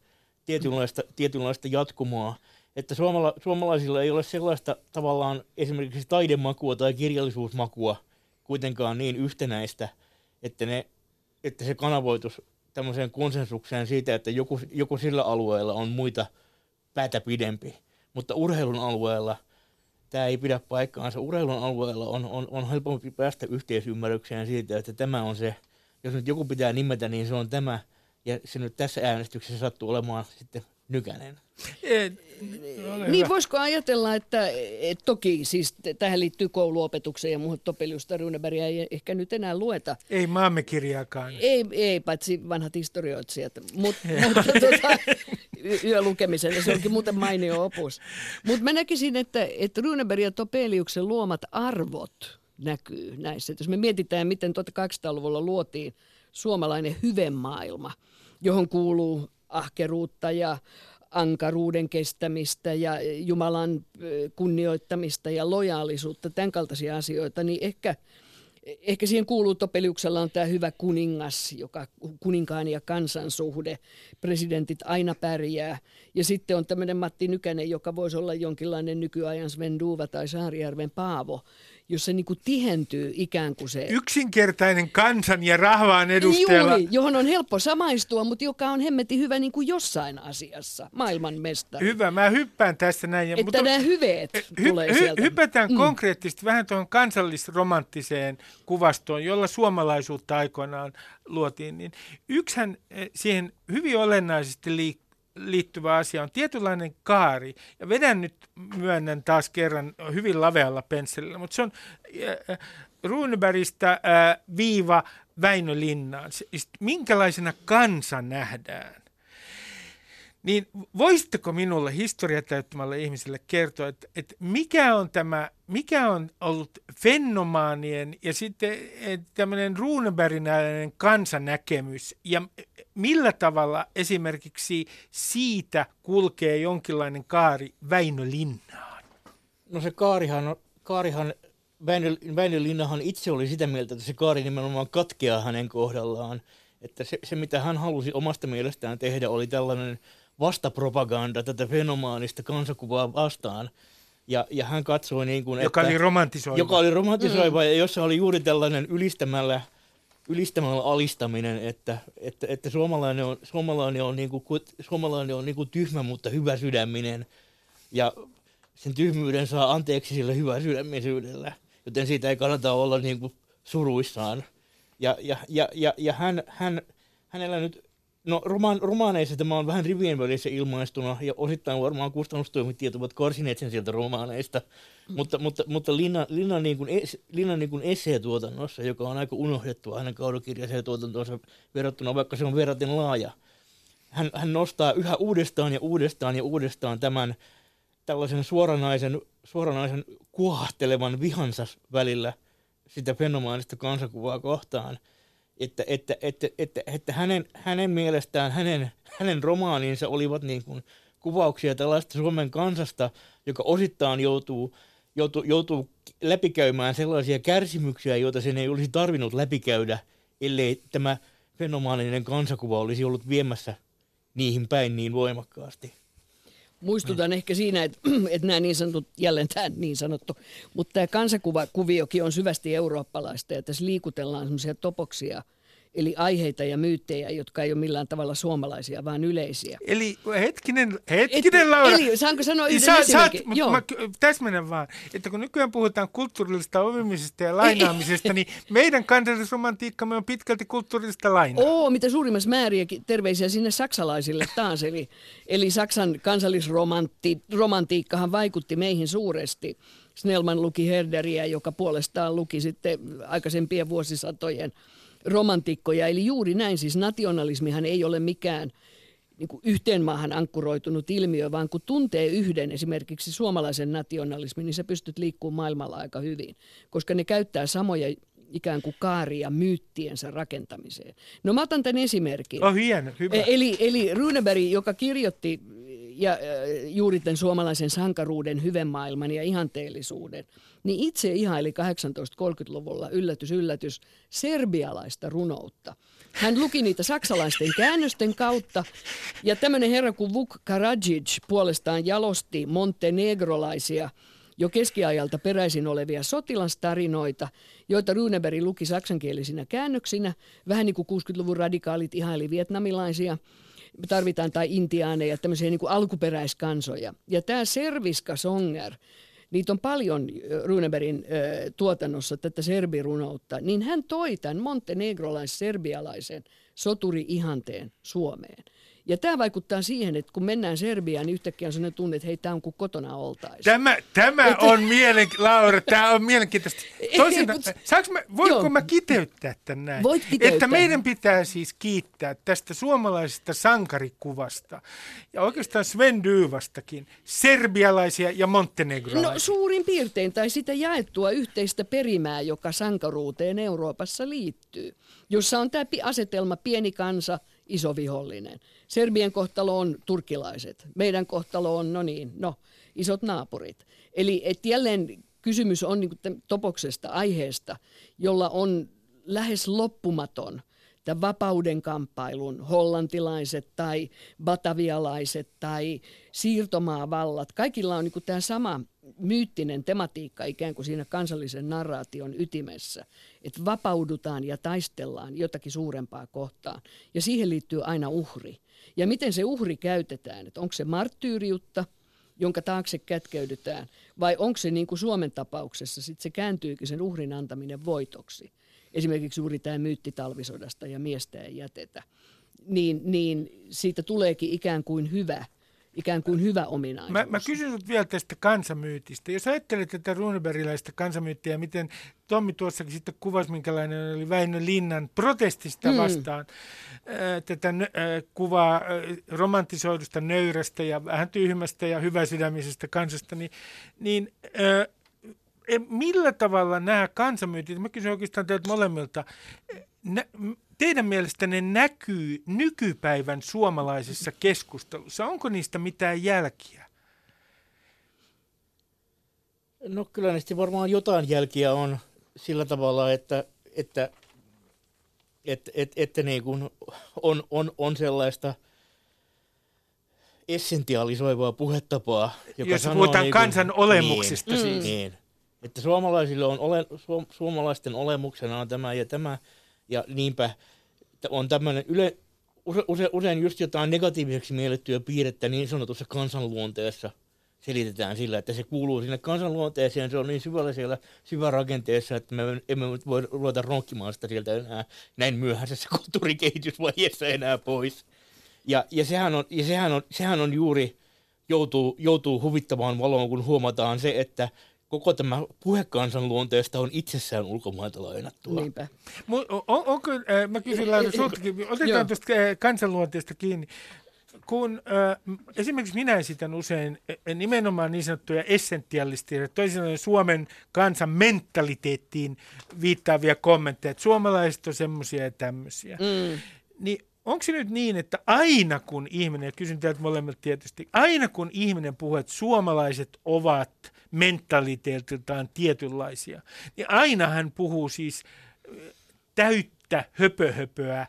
E: tietynlaista, tietynlaista jatkumoa että suomala, suomalaisilla ei ole sellaista tavallaan esimerkiksi taidemakua tai kirjallisuusmakua kuitenkaan niin yhtenäistä, että, ne, että se kanavoitus tämmöiseen konsensukseen siitä, että joku, joku sillä alueella on muita päätä pidempi. Mutta urheilun alueella tämä ei pidä paikkaansa. Urheilun alueella on, on, on helpompi päästä yhteisymmärrykseen siitä, että tämä on se, jos nyt joku pitää nimetä, niin se on tämä. Ja se nyt tässä äänestyksessä sattuu olemaan sitten Nykänen.
D: Et, niin, voisiko ajatella, että et toki siis tähän liittyy kouluopetukseen ja muuhun Topeliusta Runebergia ei ehkä nyt enää lueta.
C: Ei maamme kirjaakaan.
D: Ei, ei paitsi vanhat historioitsijat, Mut, mutta tuota, yölukemisen, se onkin muuten mainio opus. Mutta mä näkisin, että, että Runeberg ja Topeliuksen luomat arvot näkyy näissä. Et jos me mietitään, miten 1800-luvulla luotiin suomalainen hyvemaailma, johon kuuluu ahkeruutta ja ankaruuden kestämistä ja Jumalan kunnioittamista ja lojaalisuutta, tämän kaltaisia asioita, niin ehkä, ehkä siihen kuuluu Topeliuksella on tämä hyvä kuningas, joka kuninkaan ja kansan suhde. Presidentit aina pärjää. Ja sitten on tämmöinen Matti Nykänen, joka voisi olla jonkinlainen nykyajan Sven Duva tai Saarijärven Paavo, jos se niin kuin tihentyy ikään kuin se...
C: Yksinkertainen kansan ja rahvaan edustajalla.
D: Juuri, johon on helppo samaistua, mutta joka on hemmeti hyvä niin kuin jossain asiassa, maailman mestari.
C: Hyvä, mä hyppään tässä näin.
D: Että mutta, nämä hyveet hy, tulee hy, sieltä.
C: Hypätään mm. konkreettisesti vähän tuohon kansallisromanttiseen kuvastoon, jolla suomalaisuutta aikoinaan luotiin. Niin yksihän eh, siihen hyvin olennaisesti liikkuu liittyvä asia on tietynlainen kaari. Ja vedän nyt, myönnän taas kerran hyvin lavealla pensselillä, mutta se on äh, Runebergistä äh, viiva Väinö Linnaan. Minkälaisena kansa nähdään? Niin voisitteko minulle historiatäyttämälle ihmiselle kertoa, että, että mikä on tämä, mikä on ollut fenomaanien ja sitten tämmöinen Runeberginäinen kansanäkemys ja millä tavalla esimerkiksi siitä kulkee jonkinlainen kaari Väinö Linnaan?
E: No se kaarihan, kaarihan Väinö, Väinö Linnahan itse oli sitä mieltä, että se kaari nimenomaan katkeaa hänen kohdallaan. Että se, se, mitä hän halusi omasta mielestään tehdä, oli tällainen vastapropaganda tätä fenomaanista kansakuvaa vastaan. Ja, ja hän katsoi niin kuin,
C: joka
E: että,
C: oli romantisoiva.
E: Joka oli romantisoiva mm. ja jossa oli juuri tällainen ylistämällä, ylistämällä alistaminen, että, että, että suomalainen on, suomalainen on, niin kuin, suomalainen on niin kuin tyhmä, mutta hyvä sydäminen. Ja sen tyhmyyden saa anteeksi sillä hyvä sydämisyydellä, joten siitä ei kannata olla niin kuin suruissaan. Ja, ja, ja, ja, ja hän, hän, hänellä nyt No romaan, romaaneissa tämä on vähän rivien välissä ilmaistuna ja osittain varmaan kustannustoimittajat ovat karsineet sen sieltä romaaneista. Mm. Mutta, mutta, mutta Linnan, Linnan, niin kuin es, Linnan niin kuin esseetuotannossa, joka on aika unohdettu hänen kaudokirjaiseen tuotantoonsa verrattuna, vaikka se on verraten laaja, hän, hän nostaa yhä uudestaan ja uudestaan ja uudestaan tämän tällaisen suoranaisen, suoranaisen kuohahtelevan vihansa välillä sitä fenomaanista kansakuvaa kohtaan – että, että, että, että, että hänen, hänen mielestään hänen, hänen romaaninsa olivat niin kuin kuvauksia tällaista Suomen kansasta, joka osittain joutuu, joutuu, joutuu läpikäymään sellaisia kärsimyksiä, joita sen ei olisi tarvinnut läpikäydä, ellei tämä fenomaaninen kansakuva olisi ollut viemässä niihin päin niin voimakkaasti.
D: Muistutan mm. ehkä siinä, että, että nämä niin sanotut, jälleen tämä niin sanottu, mutta tämä kansakuvakuviokin on syvästi eurooppalaista ja tässä liikutellaan semmoisia topoksia – eli aiheita ja myyttejä, jotka ei ole millään tavalla suomalaisia, vaan yleisiä.
C: Eli hetkinen, hetkinen Et, Laura.
D: Eli saanko sanoa yhden Sä, esimerkin?
C: Saat, Joo. Mä, täsmennän vaan, että kun nykyään puhutaan kulttuurillisesta opimisesta ja lainaamisesta, niin meidän kansallisromantiikkamme on pitkälti kulttuurillista lainaa.
D: Oo, mitä suurimmassa määrin terveisiä sinne saksalaisille taas. Eli, eli Saksan kansallisromantiikkahan vaikutti meihin suuresti. Snellman luki Herderiä, joka puolestaan luki sitten aikaisempien vuosisatojen romantikkoja. Eli juuri näin, siis nationalismihan ei ole mikään niin kuin yhteen maahan ankkuroitunut ilmiö, vaan kun tuntee yhden esimerkiksi suomalaisen nationalismin, niin sä pystyt liikkumaan maailmalla aika hyvin, koska ne käyttää samoja ikään kuin kaaria myyttiensä rakentamiseen. No mä otan tämän esimerkin.
C: Oh, hieno, hyvä.
D: E, eli, eli Runeberg, joka kirjoitti ja, äh, juuri tämän suomalaisen sankaruuden, hyvemaailman ja ihanteellisuuden, niin itse ihaili 1830-luvulla, yllätys, yllätys, serbialaista runoutta. Hän luki niitä saksalaisten käännösten kautta ja tämmöinen herra kuin Vuk Karadžić puolestaan jalosti montenegrolaisia jo keskiajalta peräisin olevia sotilastarinoita, joita Runeberg luki saksankielisinä käännöksinä, vähän niin kuin 60-luvun radikaalit ihaili vietnamilaisia – tarvitaan tai intiaaneja, tämmöisiä niin kuin alkuperäiskansoja. Ja tämä Serviska Songer, niitä on paljon Runebergin äh, tuotannossa tätä serbirunoutta, niin hän toi tämän montenegrolais-serbialaisen soturi-ihanteen Suomeen. Ja tämä vaikuttaa siihen, että kun mennään Serbiaan, niin yhtäkkiä on sellainen tunne, että hei, tämä on kuin kotona oltaisiin.
C: Tämä, tämä että... on mielenkiintoista, Laura, tämä on mielenkiintoista. Toisin, saanko mä, voinko joo. mä kiteyttää tämän näin?
D: Voit kiteyttää.
C: Että meidän pitää siis kiittää tästä suomalaisesta sankarikuvasta ja oikeastaan Sven Dyvastakin, serbialaisia ja montenegrolaisia.
D: No suurin piirtein, tai sitä jaettua yhteistä perimää, joka sankaruuteen Euroopassa liittyy, jossa on tämä asetelma pieni kansa, iso vihollinen. Serbien kohtalo on turkilaiset. Meidän kohtalo on, no niin, no, isot naapurit. Eli et jälleen kysymys on niin topoksesta, aiheesta, jolla on lähes loppumaton tämän vapauden kamppailun hollantilaiset tai batavialaiset tai siirtomaavallat. Kaikilla on niin tämä sama myyttinen tematiikka ikään kuin siinä kansallisen narraation ytimessä, että vapaudutaan ja taistellaan jotakin suurempaa kohtaan. Ja siihen liittyy aina uhri. Ja miten se uhri käytetään, että onko se marttyyriutta, jonka taakse kätkeydytään, vai onko se niin kuin Suomen tapauksessa, sitten se kääntyykin sen uhrin antaminen voitoksi. Esimerkiksi juuri tämä myytti talvisodasta ja miestä ei jätetä. Niin, niin siitä tuleekin ikään kuin hyvä – ikään kuin hyvä ominaisuus.
C: Mä, mä kysyn sinut vielä tästä kansamyytistä. Jos ajattelet tätä Runebergiläistä kansamyyttiä, miten Tommi tuossakin sitten kuvasi, minkälainen oli Väinö Linnan protestista mm. vastaan ää, tätä ää, kuvaa ää, romantisoidusta nöyrästä ja vähän tyhmästä ja hyväsydämisestä kansasta, niin, niin millä tavalla nämä kansamyytit, mä kysyn oikeastaan teiltä molemmilta, nä, teidän mielestänne näkyy nykypäivän suomalaisessa keskustelussa? Onko niistä mitään jälkiä?
E: No kyllä niistä varmaan jotain jälkiä on sillä tavalla, että, että, että, että, että niin kuin on, on, on sellaista essentialisoivaa puhetapaa, joka
C: Jos
E: sanoo
C: puhutaan
E: niin kuin-
C: kansan olemuksista
E: niin,
C: siis.
E: Niin. Että suomalaisille on ole, su, suomalaisten olemuksena on tämä ja tämä, ja niinpä on tämmöinen yle, use, use, usein just jotain negatiiviseksi miellettyä piirrettä niin sanotussa kansanluonteessa selitetään sillä, että se kuuluu sinne kansanluonteeseen, se on niin syvällä siellä syvärakenteessa, että me emme voi ruveta ronkkimaan sitä sieltä enää näin myöhäisessä kulttuurikehitysvaiheessa enää pois. Ja, ja, sehän, on, ja sehän, on, sehän on juuri, joutuu, joutuu huvittavaan valoon, kun huomataan se, että koko tämä puhe kansanluonteesta on itsessään ulkomailta lainattua.
D: Niinpä.
C: Mu- on, onko, äh, mä kysyn Laura sultakin,
D: Joo.
C: otetaan tuosta kansanluonteesta kiinni. Kun äh, esimerkiksi minä esitän usein nimenomaan niin sanottuja essentialistisia, toisin sanoen Suomen kansan mentaliteettiin viittaavia kommentteja, että suomalaiset on semmoisia ja tämmöisiä.
D: Mm.
C: Niin onko se nyt niin, että aina kun ihminen, ja kysyn teiltä molemmilta tietysti, aina kun ihminen puhuu, että suomalaiset ovat mentaliteetiltaan tietynlaisia, niin aina hän puhuu siis äh, täyttä höpöhöpöä,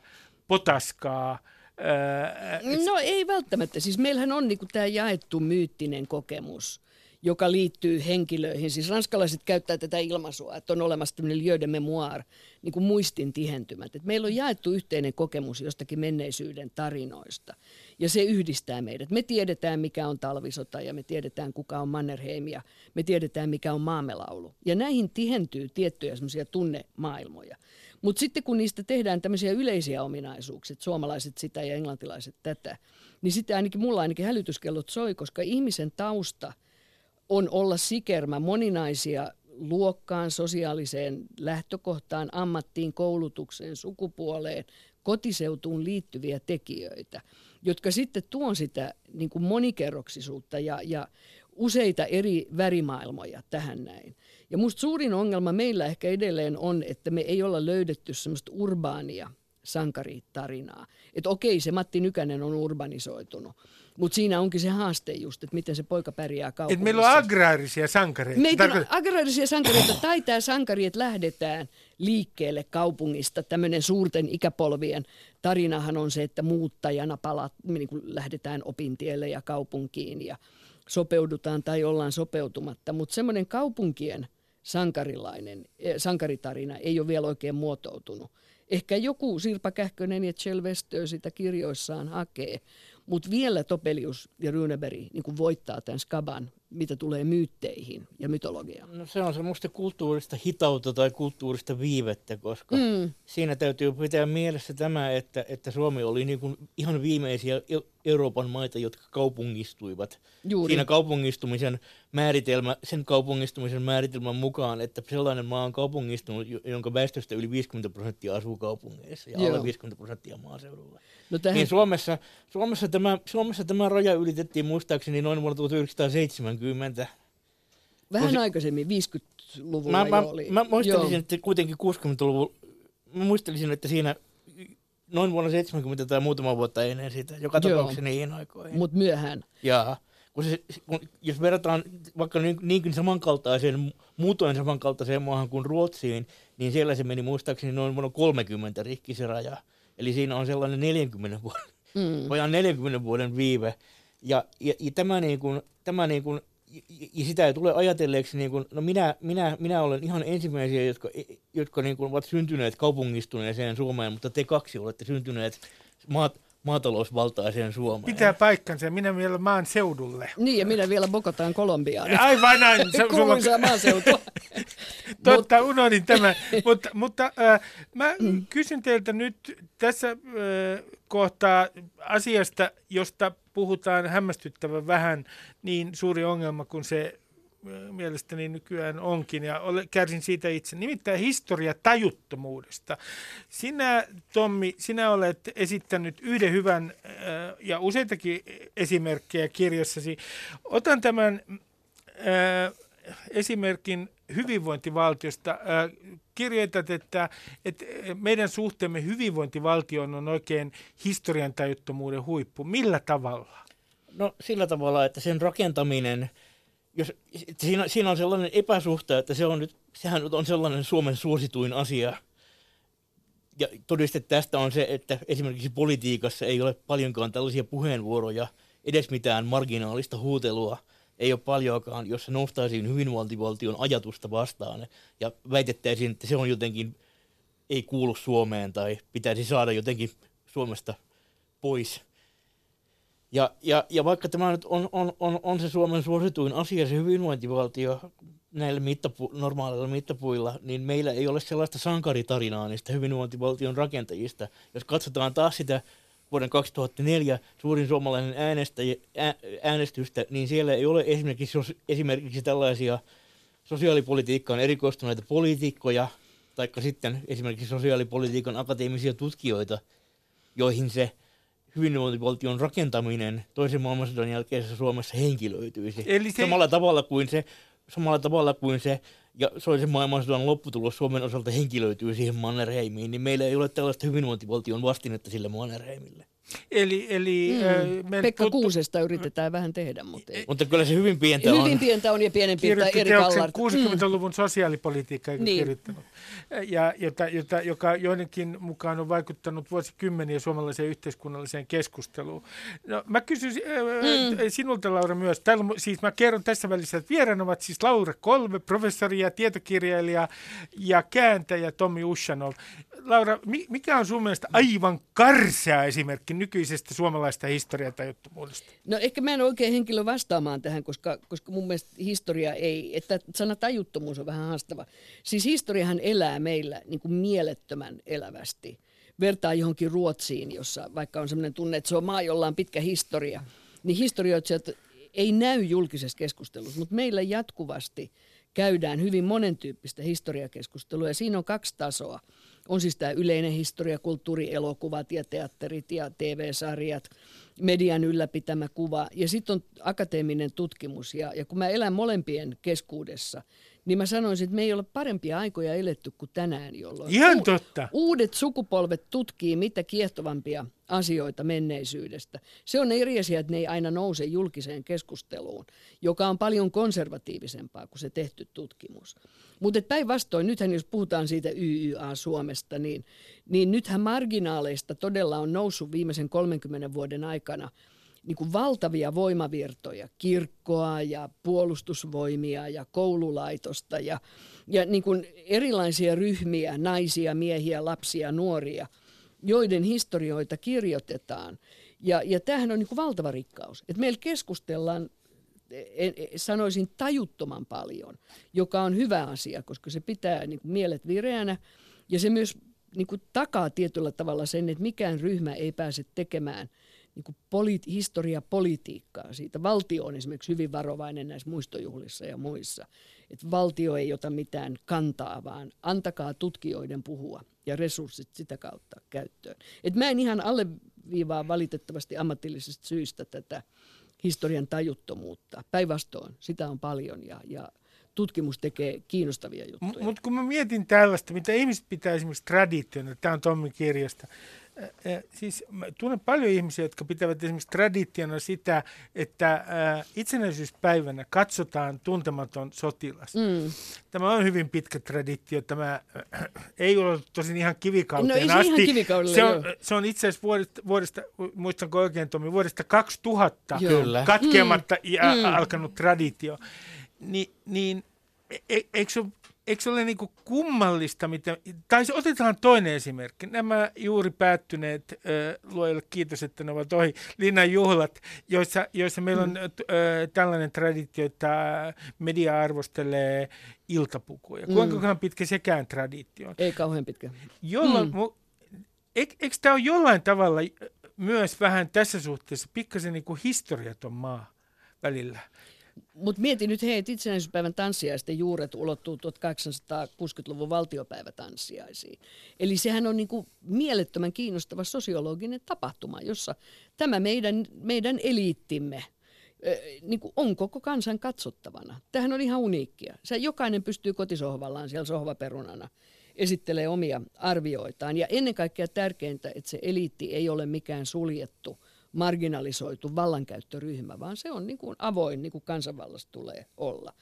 C: potaskaa, ää,
D: No ei välttämättä. Siis meillähän on niinku tämä jaettu myyttinen kokemus, joka liittyy henkilöihin. Siis ranskalaiset käyttää tätä ilmaisua, että on olemassa tämmöinen lieu de mémoire, niin kuin muistin tihentymät. Et meillä on jaettu yhteinen kokemus jostakin menneisyyden tarinoista. Ja se yhdistää meidät. Me tiedetään, mikä on talvisota ja me tiedetään, kuka on Mannerheim ja me tiedetään, mikä on maamelaulu. Ja näihin tihentyy tiettyjä semmoisia tunnemaailmoja. Mutta sitten kun niistä tehdään tämmöisiä yleisiä ominaisuuksia, suomalaiset sitä ja englantilaiset tätä, niin sitten ainakin mulla ainakin hälytyskellot soi, koska ihmisen tausta on olla sikermä moninaisia luokkaan, sosiaaliseen lähtökohtaan, ammattiin, koulutukseen, sukupuoleen, kotiseutuun liittyviä tekijöitä, jotka sitten tuon sitä niin kuin monikerroksisuutta ja, ja useita eri värimaailmoja tähän näin. Ja musta suurin ongelma meillä ehkä edelleen on, että me ei olla löydetty semmoista urbaania sankaritarinaa. Että okei, se Matti Nykänen on urbanisoitunut, mutta siinä onkin se haaste just, että miten se poika pärjää kaupungissa.
C: että meillä on agraarisia sankareita.
D: Meitä on
C: Tarko-
D: agraarisia sankareita tai tämä sankari, että lähdetään liikkeelle kaupungista. Tämmöinen suurten ikäpolvien tarinahan on se, että muuttajana palat, niin kuin lähdetään opintielle ja kaupunkiin ja sopeudutaan tai ollaan sopeutumatta. Mutta semmoinen kaupunkien sankarilainen, eh, sankaritarina ei ole vielä oikein muotoutunut. Ehkä joku Sirpa Kähkönen ja Kjell Westö sitä kirjoissaan hakee, mutta vielä Topelius ja Runeberg niin voittaa tämän skaban, mitä tulee myytteihin ja mytologiaan.
E: No se on semmoista kulttuurista hitautta tai kulttuurista viivettä, koska mm. siinä täytyy pitää mielessä tämä, että, että Suomi oli niin kuin ihan viimeisiä Euroopan maita, jotka kaupungistuivat.
D: Juuri.
E: Siinä kaupungistumisen määritelmä, sen kaupungistumisen määritelmän mukaan, että sellainen maa on kaupungistunut, jo- jonka väestöstä yli 50 prosenttia asuu kaupungeissa ja
D: Joo.
E: alle 50 prosenttia maaseudulla.
D: No tähän,
E: Niin Suomessa, Suomessa, tämä, Suomessa tämä raja ylitettiin muistaakseni noin vuonna 1970.
D: vähän
E: tosi-
D: aikaisemmin, 50-luvulla
E: Mä, mä,
D: oli.
E: mä muistelisin,
D: Joo.
E: että kuitenkin 60-luvun, mä muistelisin, että siinä noin vuonna 70 tai muutama vuotta ennen sitä, joka tapauksessa niihin aikoihin.
D: Mutta myöhään.
E: Jaa. Kun se, kun, jos verrataan vaikka niin, niinkin samankaltaiseen, muutoin samankaltaiseen maahan kuin Ruotsiin, niin siellä se meni muistaakseni noin vuonna 30 rikki se raja. Eli siinä on sellainen 40 vuoden,
D: Mm.
E: vajaan 40 vuoden viive. Ja, ja, ja tämä, niin kuin, tämä niin kuin, ja- sitä ei tule ajatelleeksi, niin kuin, no minä, minä, minä olen ihan ensimmäisiä, jotka, jotka niin kuin ovat syntyneet kaupungistuneeseen Suomeen, mutta te kaksi olette syntyneet maat, maatalousvaltaiseen Suomeen.
C: Pitää paikkansa minä vielä maan seudulle.
D: Niin, ja minä vielä Bogotaan Kolumbiaan.
C: Aivan näin. Se- sulla-
D: Kuuluisa maaseutu.
C: Totta, unohdin tämän. mutta mutta äh, mä kysyn teiltä nyt tässä äh, kohtaa asiasta, josta puhutaan hämmästyttävän vähän, niin suuri ongelma kuin se äh, mielestäni nykyään onkin, ja kärsin siitä itse. Nimittäin historia tajuttomuudesta. Sinä, Tommi, sinä olet esittänyt yhden hyvän äh, ja useitakin esimerkkejä kirjassasi. Otan tämän äh, esimerkin hyvinvointivaltiosta. Äh, kirjoitat, että, että meidän suhteemme hyvinvointivaltioon on oikein historian tajuttomuuden huippu. Millä tavalla?
E: No sillä tavalla, että sen rakentaminen, jos, siinä, siinä on sellainen epäsuhta, että se on nyt, sehän nyt on sellainen Suomen suosituin asia. Ja todiste tästä on se, että esimerkiksi politiikassa ei ole paljonkaan tällaisia puheenvuoroja edes mitään marginaalista huutelua ei ole paljoakaan, jossa noustaisiin hyvinvointivaltion ajatusta vastaan ja väitettäisiin, että se on jotenkin, ei kuulu Suomeen tai pitäisi saada jotenkin Suomesta pois. Ja, ja, ja vaikka tämä nyt on, on, on, on se Suomen suosituin asia, se hyvinvointivaltio näillä mittapu, normaaleilla mittapuilla, niin meillä ei ole sellaista sankaritarinaa niistä hyvinvointivaltion rakentajista. Jos katsotaan taas sitä vuoden 2004 suurin suomalainen äänestäjä, äänestystä, niin siellä ei ole esimerkiksi, esimerkiksi tällaisia sosiaalipolitiikkaan erikoistuneita poliitikkoja, taikka sitten esimerkiksi sosiaalipolitiikan akateemisia tutkijoita, joihin se hyvinvointivaltion rakentaminen toisen maailmansodan jälkeisessä Suomessa henkilöityisi. Eli se... Samalla tavalla kuin se samalla tavalla kuin se ja soisen maailmansodan lopputulos Suomen osalta henkilöityy siihen Mannerheimiin, niin meillä ei ole tällaista hyvinvointivaltion vastinetta sille Mannerheimille.
C: Eli, eli,
D: mm. äh, Pekka tuttu... Kuusesta yritetään vähän tehdä, mutta ei.
E: Mutta kyllä se hyvin pientä
D: on. Hyvin pientä on ja pienen pientä eri kallart.
C: 60-luvun mm. sosiaalipolitiikka, eikö niin. kirjoittanut? Ja, jota, jota, joka joidenkin mukaan on vaikuttanut vuosikymmeniä suomalaiseen yhteiskunnalliseen keskusteluun. No, mä kysyn äh, mm. sinulta, Laura, myös. Täällä, siis mä kerron tässä välissä, että vieraan ovat siis Laura Kolme, professori ja tietokirjailija ja kääntäjä Tommi Ushanov. Laura, mikä on sun mielestä aivan karsea esimerkki nykyisestä suomalaista historiatajuttomuudesta?
D: No ehkä mä en oikein henkilö vastaamaan tähän, koska, koska mun mielestä historia ei, että sana tajuttomuus on vähän haastava. Siis historiahan elää meillä niin kuin mielettömän elävästi. Vertaa johonkin Ruotsiin, jossa vaikka on sellainen tunne, että se on maa, jolla on pitkä historia, niin historioitsijat ei näy julkisessa keskustelussa, mutta meillä jatkuvasti käydään hyvin monentyyppistä historiakeskustelua ja siinä on kaksi tasoa – on siis tämä yleinen historia, kulttuuri, elokuvat ja teatterit ja TV-sarjat, median ylläpitämä kuva ja sitten on akateeminen tutkimus. Ja, ja kun mä elän molempien keskuudessa, niin mä sanoisin, että me ei ole parempia aikoja eletty kuin tänään, jolloin
C: Ihan totta.
D: uudet sukupolvet tutkii mitä kiehtovampia asioita menneisyydestä. Se on eri asia, että ne ei aina nouse julkiseen keskusteluun, joka on paljon konservatiivisempaa kuin se tehty tutkimus. Mutta päinvastoin, nythän jos puhutaan siitä YYA Suomesta, niin, niin nythän marginaaleista todella on noussut viimeisen 30 vuoden aikana – niin kuin valtavia voimavirtoja, kirkkoa ja puolustusvoimia ja koululaitosta ja, ja niin kuin erilaisia ryhmiä, naisia, miehiä, lapsia, nuoria, joiden historioita kirjoitetaan. Ja, ja tämähän on niin kuin valtava rikkaus. Et meillä keskustellaan sanoisin tajuttoman paljon, joka on hyvä asia, koska se pitää niin kuin mielet vireänä ja se myös niin kuin takaa tietyllä tavalla sen, että mikään ryhmä ei pääse tekemään – niin kuin poli- historiapolitiikkaa siitä. Valtio on esimerkiksi hyvin varovainen näissä muistojuhlissa ja muissa. Että valtio ei ota mitään kantaa, vaan antakaa tutkijoiden puhua ja resurssit sitä kautta käyttöön. Et mä en ihan alleviivaa valitettavasti ammatillisista syistä tätä historian tajuttomuutta. Päinvastoin, sitä on paljon ja, ja tutkimus tekee kiinnostavia juttuja.
C: Mutta kun mä mietin tällaista, mitä ihmiset pitää esimerkiksi traditiona, tämä on Tommin kirjasta, siis tunnen paljon ihmisiä, jotka pitävät esimerkiksi traditiona sitä, että itsenäisyyspäivänä katsotaan tuntematon sotilas. Mm. Tämä on hyvin pitkä traditio. Tämä ei ole tosin ihan kivikauteen
D: no,
C: asti.
D: Ihan kivikaudelle,
C: se, on, se on itse asiassa vuodesta, vuodesta muistanko oikein Tomi, vuodesta 2000 Kyllä. katkeamatta mm. ja mm. alkanut traditio. Ni, niin e, eikö se eikö se ole niin kuin kummallista, mitä, tai otetaan toinen esimerkki. Nämä juuri päättyneet, äh, luojalle kiitos, että ne ovat ohi, linnan juhlat, joissa, joissa meillä on mm. äh, tällainen traditio, että media arvostelee iltapukuja. Kuinka mm. pitkä sekään traditio on?
D: Ei kauhean pitkä.
C: Jolloin, mm. mu, eikö, eikö tämä ole jollain tavalla myös vähän tässä suhteessa pikkasen niin kuin historiaton maa välillä?
D: Mutta mieti nyt, hei, itsenäisyyspäivän tanssiaisten juuret ulottuu 1860-luvun valtiopäivätanssiaisiin. Eli sehän on niin kuin mielettömän kiinnostava sosiologinen tapahtuma, jossa tämä meidän, meidän eliittimme niin on koko kansan katsottavana. Tähän on ihan uniikkia. Se, jokainen pystyy kotisohvallaan siellä sohvaperunana esittelee omia arvioitaan. Ja ennen kaikkea tärkeintä, että se eliitti ei ole mikään suljettu – marginalisoitu vallankäyttöryhmä, vaan se on niin kuin avoin, niin kuin kansanvallasta tulee olla.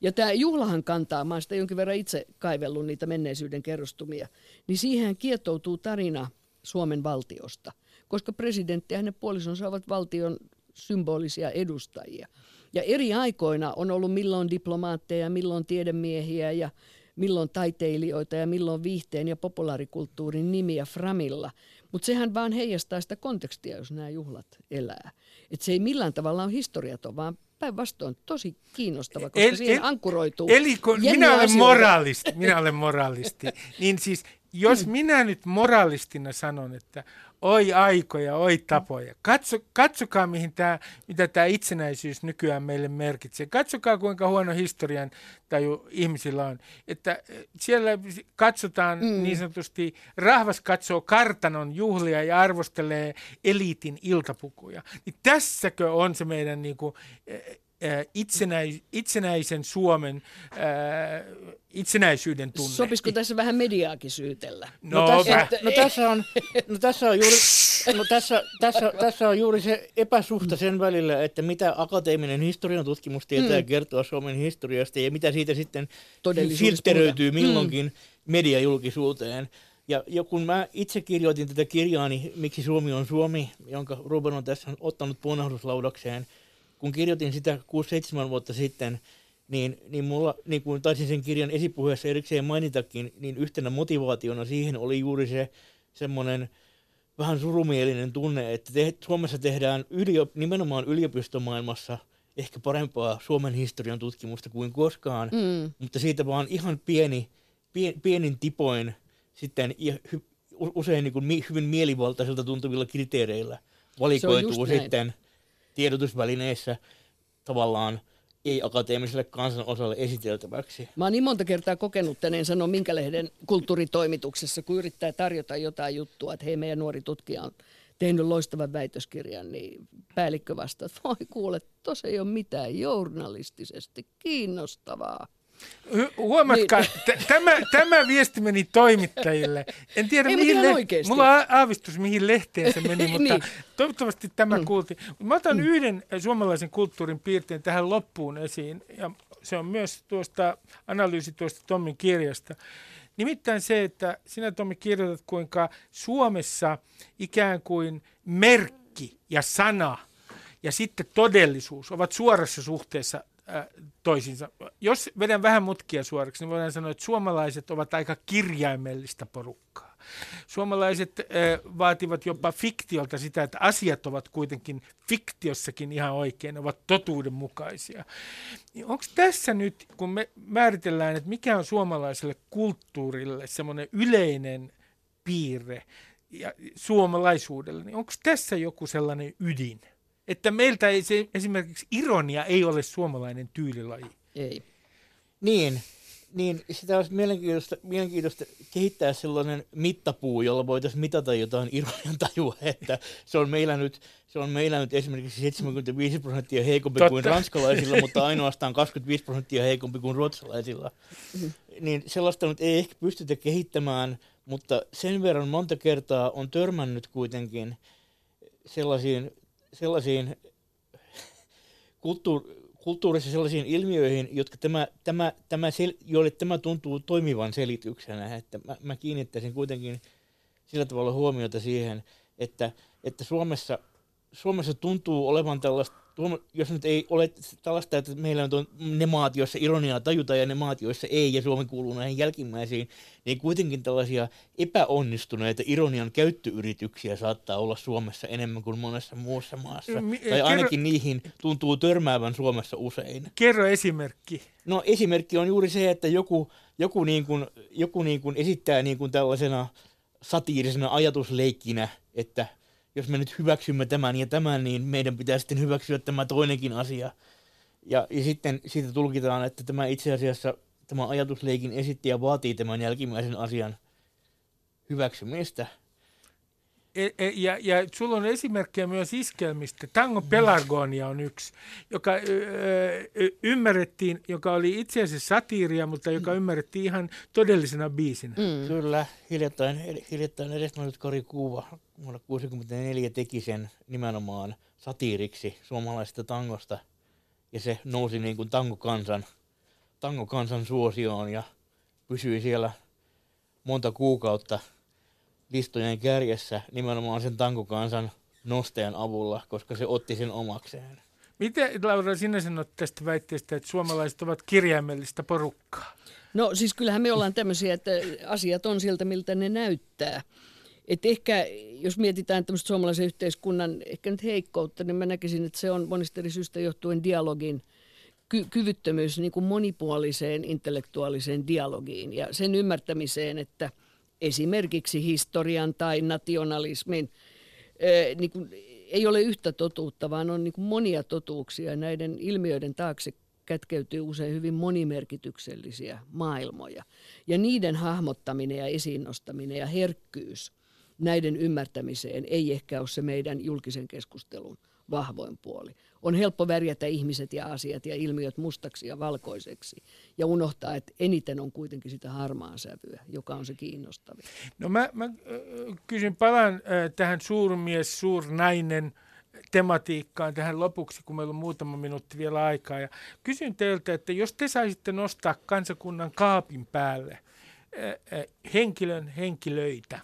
D: Ja tämä juhlahan kantaa, mä sitä jonkin verran itse kaivellut niitä menneisyyden kerrostumia, niin siihen kietoutuu tarina Suomen valtiosta, koska presidentti ja hänen puolisonsa ovat valtion symbolisia edustajia. Ja eri aikoina on ollut milloin diplomaatteja, milloin tiedemiehiä ja milloin taiteilijoita ja milloin viihteen ja populaarikulttuurin nimiä Framilla. Mutta sehän vaan heijastaa sitä kontekstia, jos nämä juhlat elää. Et se ei millään tavalla ole historiaton, vaan päinvastoin tosi kiinnostava, koska el, siihen el, ankkuroituu
C: Eli kun minä olen asioita. moraalisti, minä olen moraalisti, niin siis jos minä nyt moralistina sanon, että oi aikoja, oi tapoja. Katso, katsokaa, mihin tää, mitä tämä itsenäisyys nykyään meille merkitsee. Katsokaa, kuinka huono historian taju ihmisillä on. Että eh, siellä katsotaan mm. niin sanotusti, rahvas katsoo kartanon juhlia ja arvostelee eliitin iltapukuja. Niin tässäkö on se meidän niin kuin, eh, itsenäis, itsenäisen Suomen ää, äh, itsenäisyyden tunne.
D: Sopisiko tässä vähän mediaakin syytellä?
C: No, no, tässä,
E: että, no, tässä, on, no tässä on juuri, no tässä, tässä, tässä on juuri se epäsuhta sen välillä, että mitä akateeminen historian tutkimus tietää mm. kertoa Suomen historiasta ja mitä siitä sitten filteröityy milloinkin mm. mediajulkisuuteen. Ja, ja kun mä itse kirjoitin tätä kirjaani, Miksi Suomi on Suomi, jonka Ruben on tässä ottanut punahdruslaudakseen – kun kirjoitin sitä 6-7 vuotta sitten, niin, niin mulla, niin kuin taisin sen kirjan esipuheessa erikseen mainitakin, niin yhtenä motivaationa siihen oli juuri se semmoinen vähän surumielinen tunne, että te, Suomessa tehdään yliop, nimenomaan yliopistomaailmassa ehkä parempaa Suomen historian tutkimusta kuin koskaan, mm. mutta siitä vaan ihan pieni, pien, pienin tipoin sitten usein niin kuin hyvin mielivaltaisilta tuntuvilla kriteereillä valikoituu sitten näin tiedotusvälineissä tavallaan ei-akateemiselle kansanosalle esiteltäväksi.
D: Mä oon niin monta kertaa kokenut tänne, en sano minkä lehden kulttuuritoimituksessa, kun yrittää tarjota jotain juttua, että hei meidän nuori tutkija on tehnyt loistavan väitöskirjan, niin päällikkö vastaa, että voi kuule, tuossa ei ole mitään journalistisesti kiinnostavaa.
C: Huomatkaa, niin. tämä, tämä viesti meni toimittajille. En tiedä, Ei, mihin le- mulla on aavistus, mihin lehteen se meni, mutta niin. toivottavasti tämä mm. kuultiin. Mä otan mm. yhden suomalaisen kulttuurin piirteen tähän loppuun esiin, ja se on myös tuosta analyysi tuosta Tommin kirjasta. Nimittäin se, että sinä Tommi kirjoitat, kuinka Suomessa ikään kuin merkki ja sana ja sitten todellisuus ovat suorassa suhteessa Äh, toisinsa. Jos vedän vähän mutkia suoraksi, niin voidaan sanoa, että suomalaiset ovat aika kirjaimellista porukkaa. Suomalaiset äh, vaativat jopa fiktiolta sitä, että asiat ovat kuitenkin fiktiossakin ihan oikein, ovat totuudenmukaisia. Niin Onko tässä nyt, kun me määritellään, että mikä on suomalaiselle kulttuurille semmoinen yleinen piirre ja suomalaisuudelle, niin onko tässä joku sellainen ydin? Että meiltä ei se, esimerkiksi ironia ei ole suomalainen tyylilaji.
D: Ei.
E: Niin, niin sitä olisi mielenkiintoista, mielenkiintoista kehittää sellainen mittapuu, jolla voitaisiin mitata jotain ironian tajua, että se on meillä nyt, se on meillä nyt esimerkiksi 75 prosenttia heikompi Totta. kuin ranskalaisilla, mutta ainoastaan 25 prosenttia heikompi kuin ruotsalaisilla. Mm-hmm. Niin sellaista nyt ei ehkä pystytä kehittämään, mutta sen verran monta kertaa on törmännyt kuitenkin sellaisiin sellaisiin kulttuur, kulttuurissa sellaisiin ilmiöihin, jotka tämä, tämä, tämä sel, joille tämä tuntuu toimivan selityksenä. Että mä, mä kiinnittäisin kuitenkin sillä tavalla huomiota siihen, että, että Suomessa, Suomessa tuntuu olevan tällaista jos nyt ei ole tällaista, että meillä on ne maat, joissa ironiaa tajutaan ja ne maat, joissa ei, ja Suomi kuuluu näihin jälkimmäisiin, niin kuitenkin tällaisia epäonnistuneita ironian käyttöyrityksiä saattaa olla Suomessa enemmän kuin monessa muussa maassa. Mi- tai ainakin kerro, niihin tuntuu törmäävän Suomessa usein.
C: Kerro esimerkki.
E: No esimerkki on juuri se, että joku, joku, niin kuin, joku niin kuin esittää niin kuin tällaisena satiirisena ajatusleikkinä, että jos me nyt hyväksymme tämän ja tämän, niin meidän pitää sitten hyväksyä tämä toinenkin asia. Ja, ja sitten siitä tulkitaan, että tämä itse asiassa tämä ajatusleikin esittäjä vaatii tämän jälkimmäisen asian hyväksymistä.
C: E, e, ja, ja sulla on esimerkkejä myös iskelmistä. Tango Pelargonia on yksi, joka ö, ö, ymmärrettiin, joka oli itse asiassa satiiria, mutta joka ymmärrettiin ihan todellisena biisinä.
E: Mm. Kyllä, hiljattain, hiljattain edesmennyt Kari Kuuva vuonna 1964 teki sen nimenomaan satiiriksi suomalaisesta tangosta. Ja se nousi niin kuin tangokansan, tangokansan suosioon ja pysyi siellä monta kuukautta listojen kärjessä nimenomaan sen tangokansan nostajan avulla, koska se otti sen omakseen.
C: Miten, Laura, sinä sanot tästä väitteestä, että suomalaiset ovat kirjaimellista porukkaa?
D: No siis kyllähän me ollaan tämmöisiä, että asiat on sieltä, miltä ne näyttää. Et ehkä jos mietitään tämmöistä suomalaisen yhteiskunnan ehkä nyt heikkoutta, niin mä näkisin, että se on monista eri syistä johtuen dialogin ky- kyvyttömyys niin kuin monipuoliseen intellektuaaliseen dialogiin ja sen ymmärtämiseen, että esimerkiksi historian tai nationalismin ää, niin kuin, ei ole yhtä totuutta, vaan on niin kuin monia totuuksia. Näiden ilmiöiden taakse kätkeytyy usein hyvin monimerkityksellisiä maailmoja. Ja niiden hahmottaminen ja esiin nostaminen ja herkkyys näiden ymmärtämiseen ei ehkä ole se meidän julkisen keskustelun vahvoin puoli. On helppo värjätä ihmiset ja asiat ja ilmiöt mustaksi ja valkoiseksi ja unohtaa, että eniten on kuitenkin sitä harmaan sävyä, joka on se kiinnostavin.
C: No mä, mä äh, kysyn, palaan äh, tähän suurmies, suurnainen tematiikkaan tähän lopuksi, kun meillä on muutama minuutti vielä aikaa. Ja kysyn teiltä, että jos te saisitte nostaa kansakunnan kaapin päälle äh, äh, henkilön henkilöitä,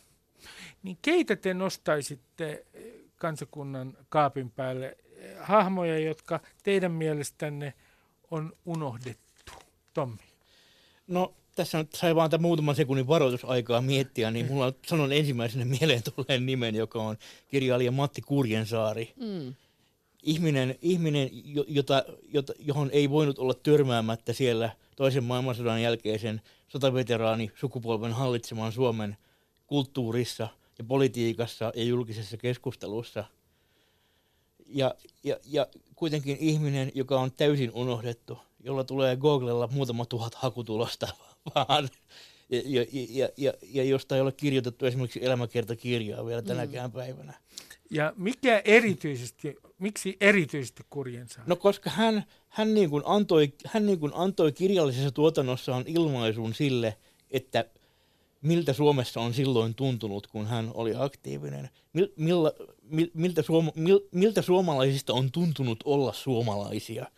C: niin keitä te nostaisitte äh, kansakunnan kaapin päälle? Äh, hahmoja, jotka teidän mielestänne on unohdettu. Tommi.
E: No tässä nyt sai vaan muutaman sekunnin varoitusaikaa miettiä, niin mulla sanon ensimmäisenä mieleen tulleen nimen, joka on kirjailija Matti Kurjensaari. Mm. Ihminen, ihminen jota, jota, johon ei voinut olla törmäämättä siellä toisen maailmansodan jälkeisen sotaveteraani sukupolven hallitsemaan Suomen kulttuurissa ja politiikassa ja julkisessa keskustelussa. Ja, ja, ja kuitenkin ihminen, joka on täysin unohdettu, jolla tulee Googlella muutama tuhat hakutulosta vaan. Ja, ja, ja, ja, ja josta ei ole kirjoitettu esimerkiksi elämäkertakirjaa vielä tänäkään mm. päivänä.
C: Ja mikä erityisesti, miksi erityisesti kurjensa?
E: No koska hän, hän, niin kuin antoi, hän niin kuin antoi kirjallisessa tuotannossaan ilmaisun sille, että miltä Suomessa on silloin tuntunut, kun hän oli aktiivinen. Mil, millä, mil, miltä, suoma, mil, miltä suomalaisista on tuntunut olla suomalaisia –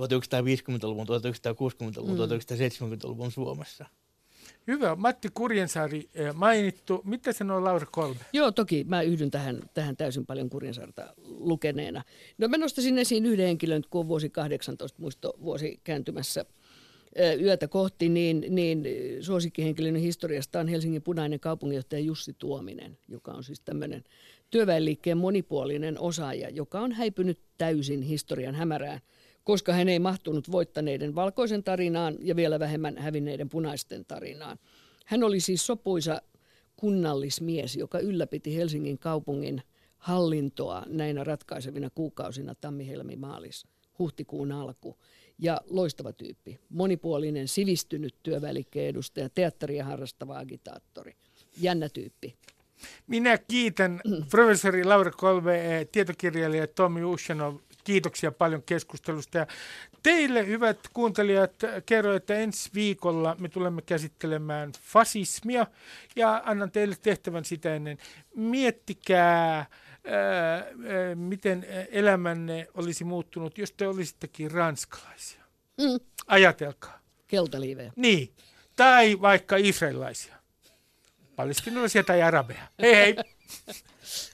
E: 1950-luvun, 1960-luvun, mm. 1970-luvun Suomessa.
C: Hyvä. Matti Kurjensaari eh, mainittu. Mitä sanoo Laura Kolme?
D: Joo, toki mä yhdyn tähän, tähän täysin paljon Kurjensaarta lukeneena. No mä nostaisin esiin yhden henkilön, kun on vuosi 18 muisto vuosi kääntymässä yötä kohti, niin, niin suosikkihenkilön historiasta on Helsingin punainen kaupunginjohtaja Jussi Tuominen, joka on siis tämmöinen työväenliikkeen monipuolinen osaaja, joka on häipynyt täysin historian hämärään – koska hän ei mahtunut voittaneiden valkoisen tarinaan ja vielä vähemmän hävinneiden punaisten tarinaan. Hän oli siis sopuisa kunnallismies, joka ylläpiti Helsingin kaupungin hallintoa näinä ratkaisevina kuukausina tammi-helmi maalis huhtikuun alku. Ja loistava tyyppi, monipuolinen, sivistynyt työvälikkeen edustaja, teatteria harrastava agitaattori. Jännä tyyppi.
C: Minä kiitän professori Laura Kolve, tietokirjailija Tommi Ushanov Kiitoksia paljon keskustelusta. Ja teille, hyvät kuuntelijat, kerroin, että ensi viikolla me tulemme käsittelemään fasismia ja annan teille tehtävän sitä ennen. Miettikää, ää, ää, miten elämänne olisi muuttunut, jos te olisittekin ranskalaisia. Mm. Ajatelkaa.
D: Keltaliivejä.
C: Niin. Tai vaikka israelilaisia. Palestinalaisia tai arabeja. Hei hei.